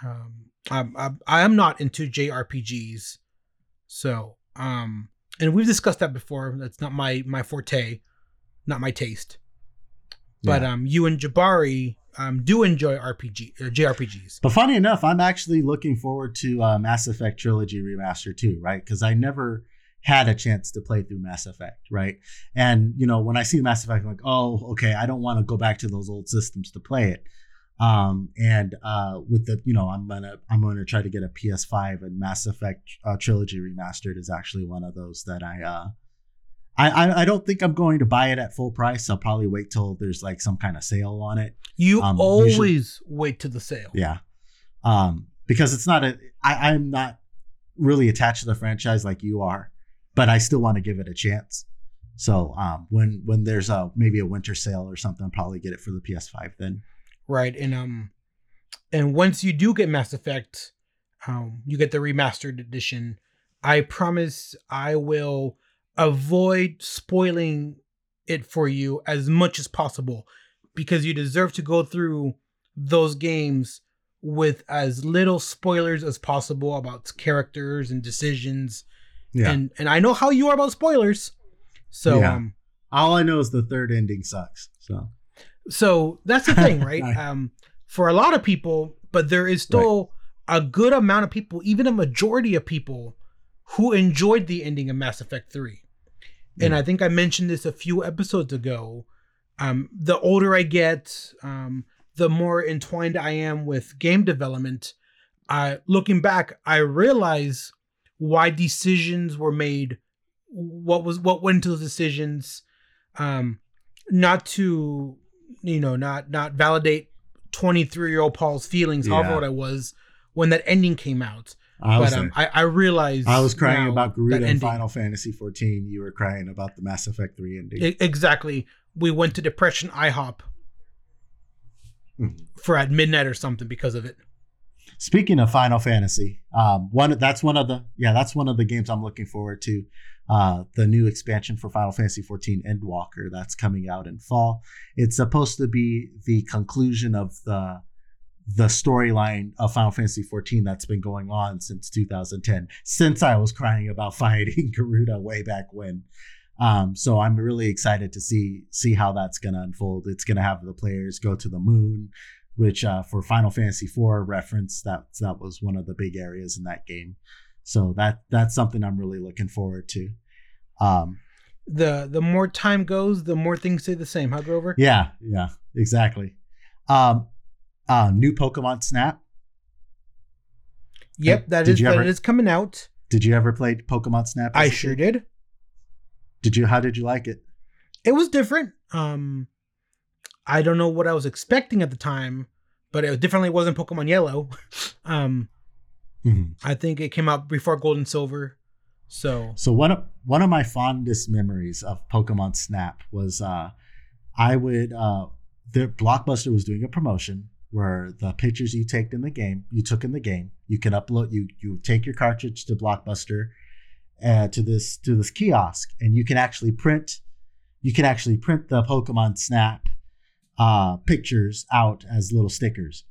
Um, I'm, I'm I am not into JRPGs, so um, and we've discussed that before. That's not my my forte, not my taste. But yeah. um, you and Jabari um do enjoy RPG uh, JRPGs. But funny enough, I'm actually looking forward to uh, Mass Effect Trilogy Remaster too, right? Because I never had a chance to play through Mass Effect, right? And you know, when I see Mass Effect, I'm like, oh, okay, I don't want to go back to those old systems to play it. Um, and uh, with the, you know, I'm gonna I'm gonna try to get a PS5, and Mass Effect uh, Trilogy Remastered is actually one of those that I. Uh, I, I, don't think I'm going to buy it at full price. I'll probably wait till there's like some kind of sale on it. You Um, always usually- wait to the sale. Yeah. Um, because it's not a I, I'm not really attached to the franchise like you are, but I still want to give it a chance. So um when when there's a maybe a winter sale or something, I'll probably get it for the PS5 then. right and um and once you do get mass effect um you get the remastered edition i promise i will avoid spoiling it for you as much as possible because you deserve to go through those games with as little spoilers as possible about characters and decisions Yeah. and and i know how you are about spoilers so Yeah. um All I know is the third ending sucks. So so that's the thing right Right. um for a lot of people but there is still a good amount of people, even a majority of people, who enjoyed the ending of Mass Effect 3. And Yeah. I think I mentioned this a few episodes ago. Um, the older I get, um, the more entwined I am with game development. I looking back, I realize why decisions were made, what was what went into those decisions, um, not to, you know, not not validate twenty three year old Paul's feelings, however Yeah. old I was when that ending came out. I was but um. I, I realized I was crying about Garuda in Final Fantasy 14. You were crying about the Mass Effect 3 ending. E- exactly. We went to depression IHOP Mhm. for at midnight or something because of it. Speaking of Final Fantasy, um, one that's one of the yeah that's one of the games I'm looking forward to. Uh, the new expansion for Final Fantasy 14 Endwalker that's coming out in fall. It's supposed to be the conclusion of the the storyline of Final Fantasy 14 that's been going on since 2010, since I was crying about fighting Garuda way back when. Um, so I'm really excited to see see how that's gonna unfold. It's gonna have the players go to the moon, which uh, for Final Fantasy IV reference, that that was one of the big areas in that game. So that that's something I'm really looking forward to. Um, The the more time goes, the more things stay the same, huh, Grover? yeah, yeah, exactly. Um, uh, new Pokemon Snap. Yep, that Did is ever- is coming out. Did you ever play Pokemon Snap? I sure did. Did you? How did you like it? It was different. Um I don't know what I was expecting at the time, but it definitely wasn't Pokemon Yellow. um I think it came out before Gold and Silver. So So one of one of my fondest memories of Pokemon Snap was uh, I would uh, the Blockbuster was doing a promotion where the pictures you take in the game, you took in the game, you can upload you you take your cartridge to Blockbuster uh, to this to this kiosk, and you can actually print you can actually print the Pokemon Snap uh, pictures out as little stickers.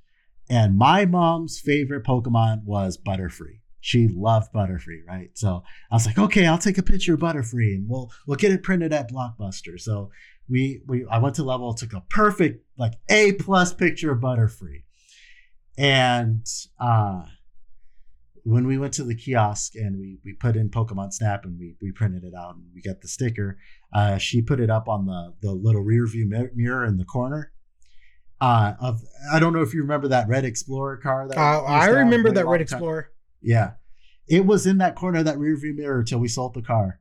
And my mom's favorite Pokemon was Butterfree. She loved Butterfree, right? So I was like, okay, I'll take a picture of Butterfree and we'll we'll get it printed at Blockbuster. So we we I went to level, took a perfect like A plus picture of Butterfree. And uh when we went to the kiosk and we we put in Pokemon Snap and we we printed it out and we got the sticker, uh, she put it up on the the little rear view mirror in the corner. Uh, of I don't know if you remember that Red Explorer car. That uh, I remember that Red time- Explorer. Yeah, it was in that corner of that rear view mirror till we sold the car.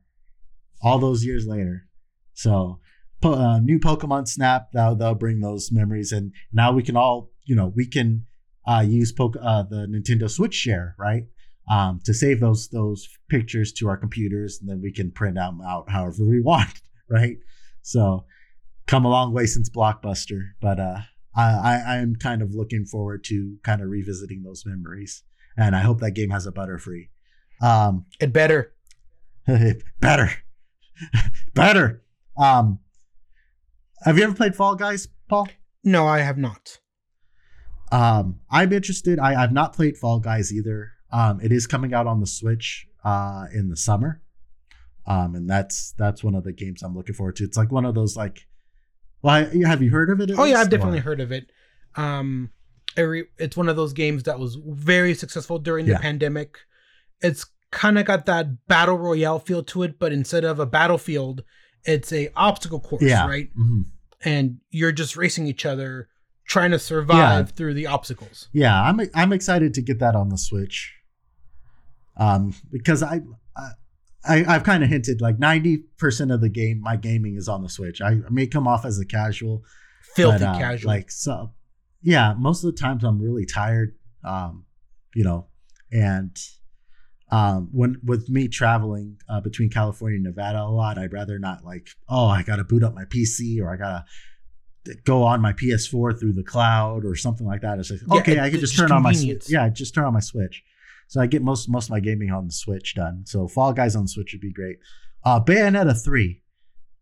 All those years later, so po- uh, new Pokemon Snap that they'll bring those memories, and now we can all you know we can uh, use Poke- uh, the Nintendo Switch share right um, to save those those pictures to our computers, and then we can print them out however we want, right? So, come a long way since Blockbuster, but uh, I I am kind of looking forward to kind of revisiting those memories, and I hope that game has a Butterfree. Um, It better. better, better. Um, have you ever played Fall Guys, Paul? No, I have not. Um, I'm interested. I, I've not played Fall Guys either. Um, it is coming out on the Switch uh, in the summer. Um, and that's that's one of the games I'm looking forward to. It's like one of those like, well, I- have you heard of it? Oh yeah. I've definitely Or- heard of it. Um, every it's one of those games that was very successful during Yeah. the pandemic. It's kind of got that battle royale feel to it, but instead of a battlefield, it's a obstacle course, Yeah. right? Mhm. And you're just racing each other, trying to survive through the obstacles. Yeah, I'm I'm excited to get that on the Switch. Um, because I, I I've kind of hinted like 90% of the game, my gaming is on the Switch. I, I may come off as a casual, Filthy but, uh, casual. Like so, yeah. Most of the times I'm really tired. Um, you know, and um, when with me traveling uh, between California and Nevada a lot, I'd rather not like, oh, I got to boot up my PC or I gotta go on my PS4 through the cloud or something like that. It's like Yeah, okay, it- I can just turn on my Switch. Yeah, just turn on my Switch. So I get most most of my gaming on the Switch done. So Fall Guys on the Switch would be great. Uh, Bayonetta three.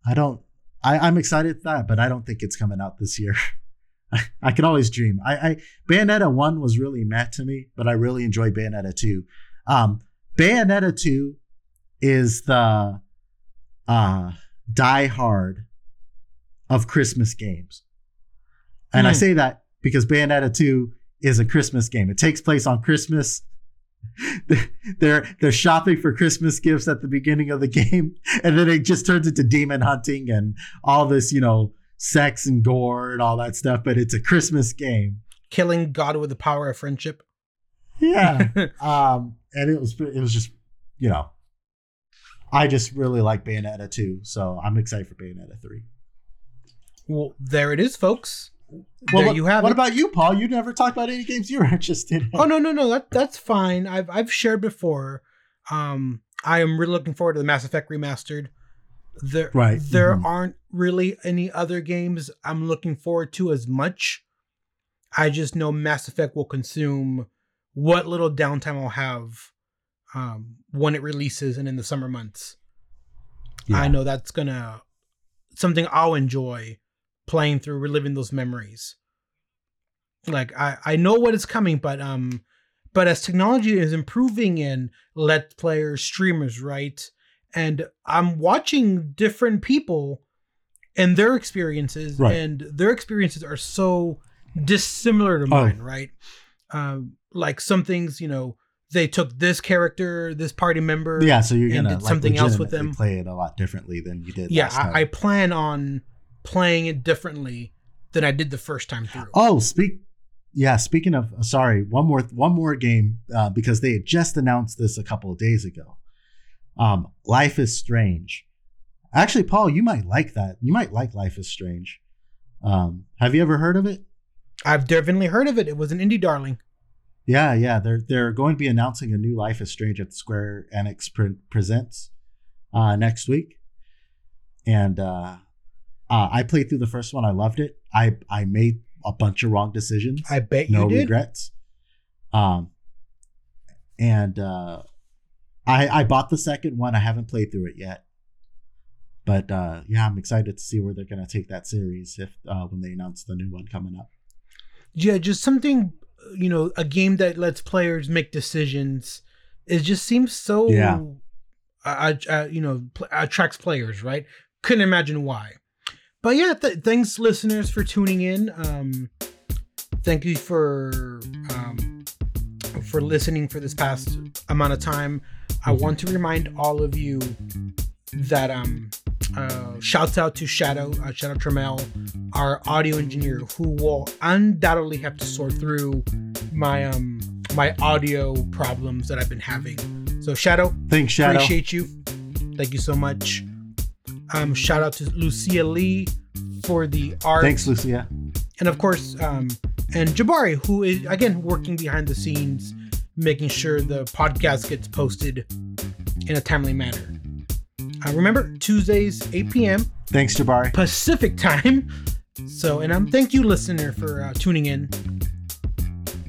I don't. I, I'm excited for that, but I don't think it's coming out this year. I can always dream. I, I Bayonetta one was really meh to me, but I really enjoy Bayonetta two. Um, Bayonetta two is the uh, Die Hard of Christmas games, and I Hmm. say that because Bayonetta two is a Christmas game. It takes place on Christmas. they're they're shopping for Christmas gifts at the beginning of the game, and then it just turns into demon hunting and all this, you know, sex and gore and all that stuff. But it's a Christmas game. Killing God with the power of friendship. Yeah. um, and it was it was just, you know, I just really like Bayonetta 2, so I'm excited for Bayonetta 3. Well, there it is, folks. Well, there what, you have what it. about you, Paul? You never talked about any games you were interested in. Oh no, no, no. That that's fine. I've I've shared before. Um, I am really looking forward to the Mass Effect remastered. There, Right, There mhm. aren't really any other games I'm looking forward to as much. I just know Mass Effect will consume what little downtime I'll have um, when it releases and in the summer months. Yeah. I know that's gonna something I'll enjoy playing through, reliving those memories. Like I, I know what is coming, but um, but as technology is improving and let players, streamers, right, and I'm watching different people and their experiences, Right. and their experiences are so dissimilar to Oh. mine, right? Um, like some things, you know, they took this character, this party member, Yeah, so you're gonna did like, something else with them. Play it a lot differently than you did. yeah last time. I, I plan on playing it differently than i did the first time through Oh, speak. Yeah, speaking of, sorry, one more, one more game uh, because they had just announced this a couple of days ago. Um, Life is Strange. Actually, Paul, you might like that. You might like Life is Strange. Um, have you ever heard of it? i've definitely heard of it it was an indie darling Yeah, yeah. They're they're going to be announcing a new Life is Strange at Square Enix pre- presents uh, next week, and uh, uh, I played through the first one. I loved it. I I made a bunch of wrong decisions. i bet no you did No regrets. Um, and uh, I I bought the second one. I haven't played through it yet, but uh, yeah, I'm excited to see where they're gonna take that series if uh, when they announce the new one coming up. yeah just something you know a game that lets players make decisions it just seems so Yeah. uh, uh, you know attracts players right couldn't imagine why but yeah th- thanks listeners for tuning in. Um thank you for um for listening for this past amount of time. I want to remind all of you that um uh shouts out to shadow uh, shadow Trammell, our audio engineer who will undoubtedly have to sort through my um my audio problems that i've been having. So shadow Thanks, Shadow. appreciate you. Thank you so much um shout out to lucia lee for the art. Thanks, Lucia. and of course um and jabari who is again working behind the scenes making sure the podcast gets posted in a timely manner. Uh, remember tuesdays 8 p.m Thanks, Jabari. pacific time. So and um thank you listener for uh, tuning in.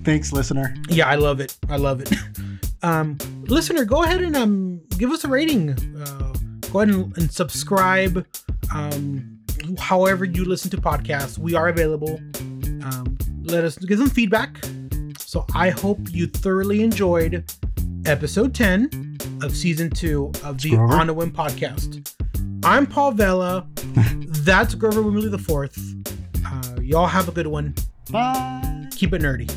Thanks, listener. yeah i love it. I love it. Um listener go ahead and um give us a rating uh, go ahead and, and subscribe um however you listen to podcasts. We are available. Um let us give them feedback. So i hope you thoroughly enjoyed episode 10 of season 2 of the Grover. on a whim podcast. I'm paul vella that's grover wimley the fourth. Uh, y'all have a good one. Bye. keep it nerdy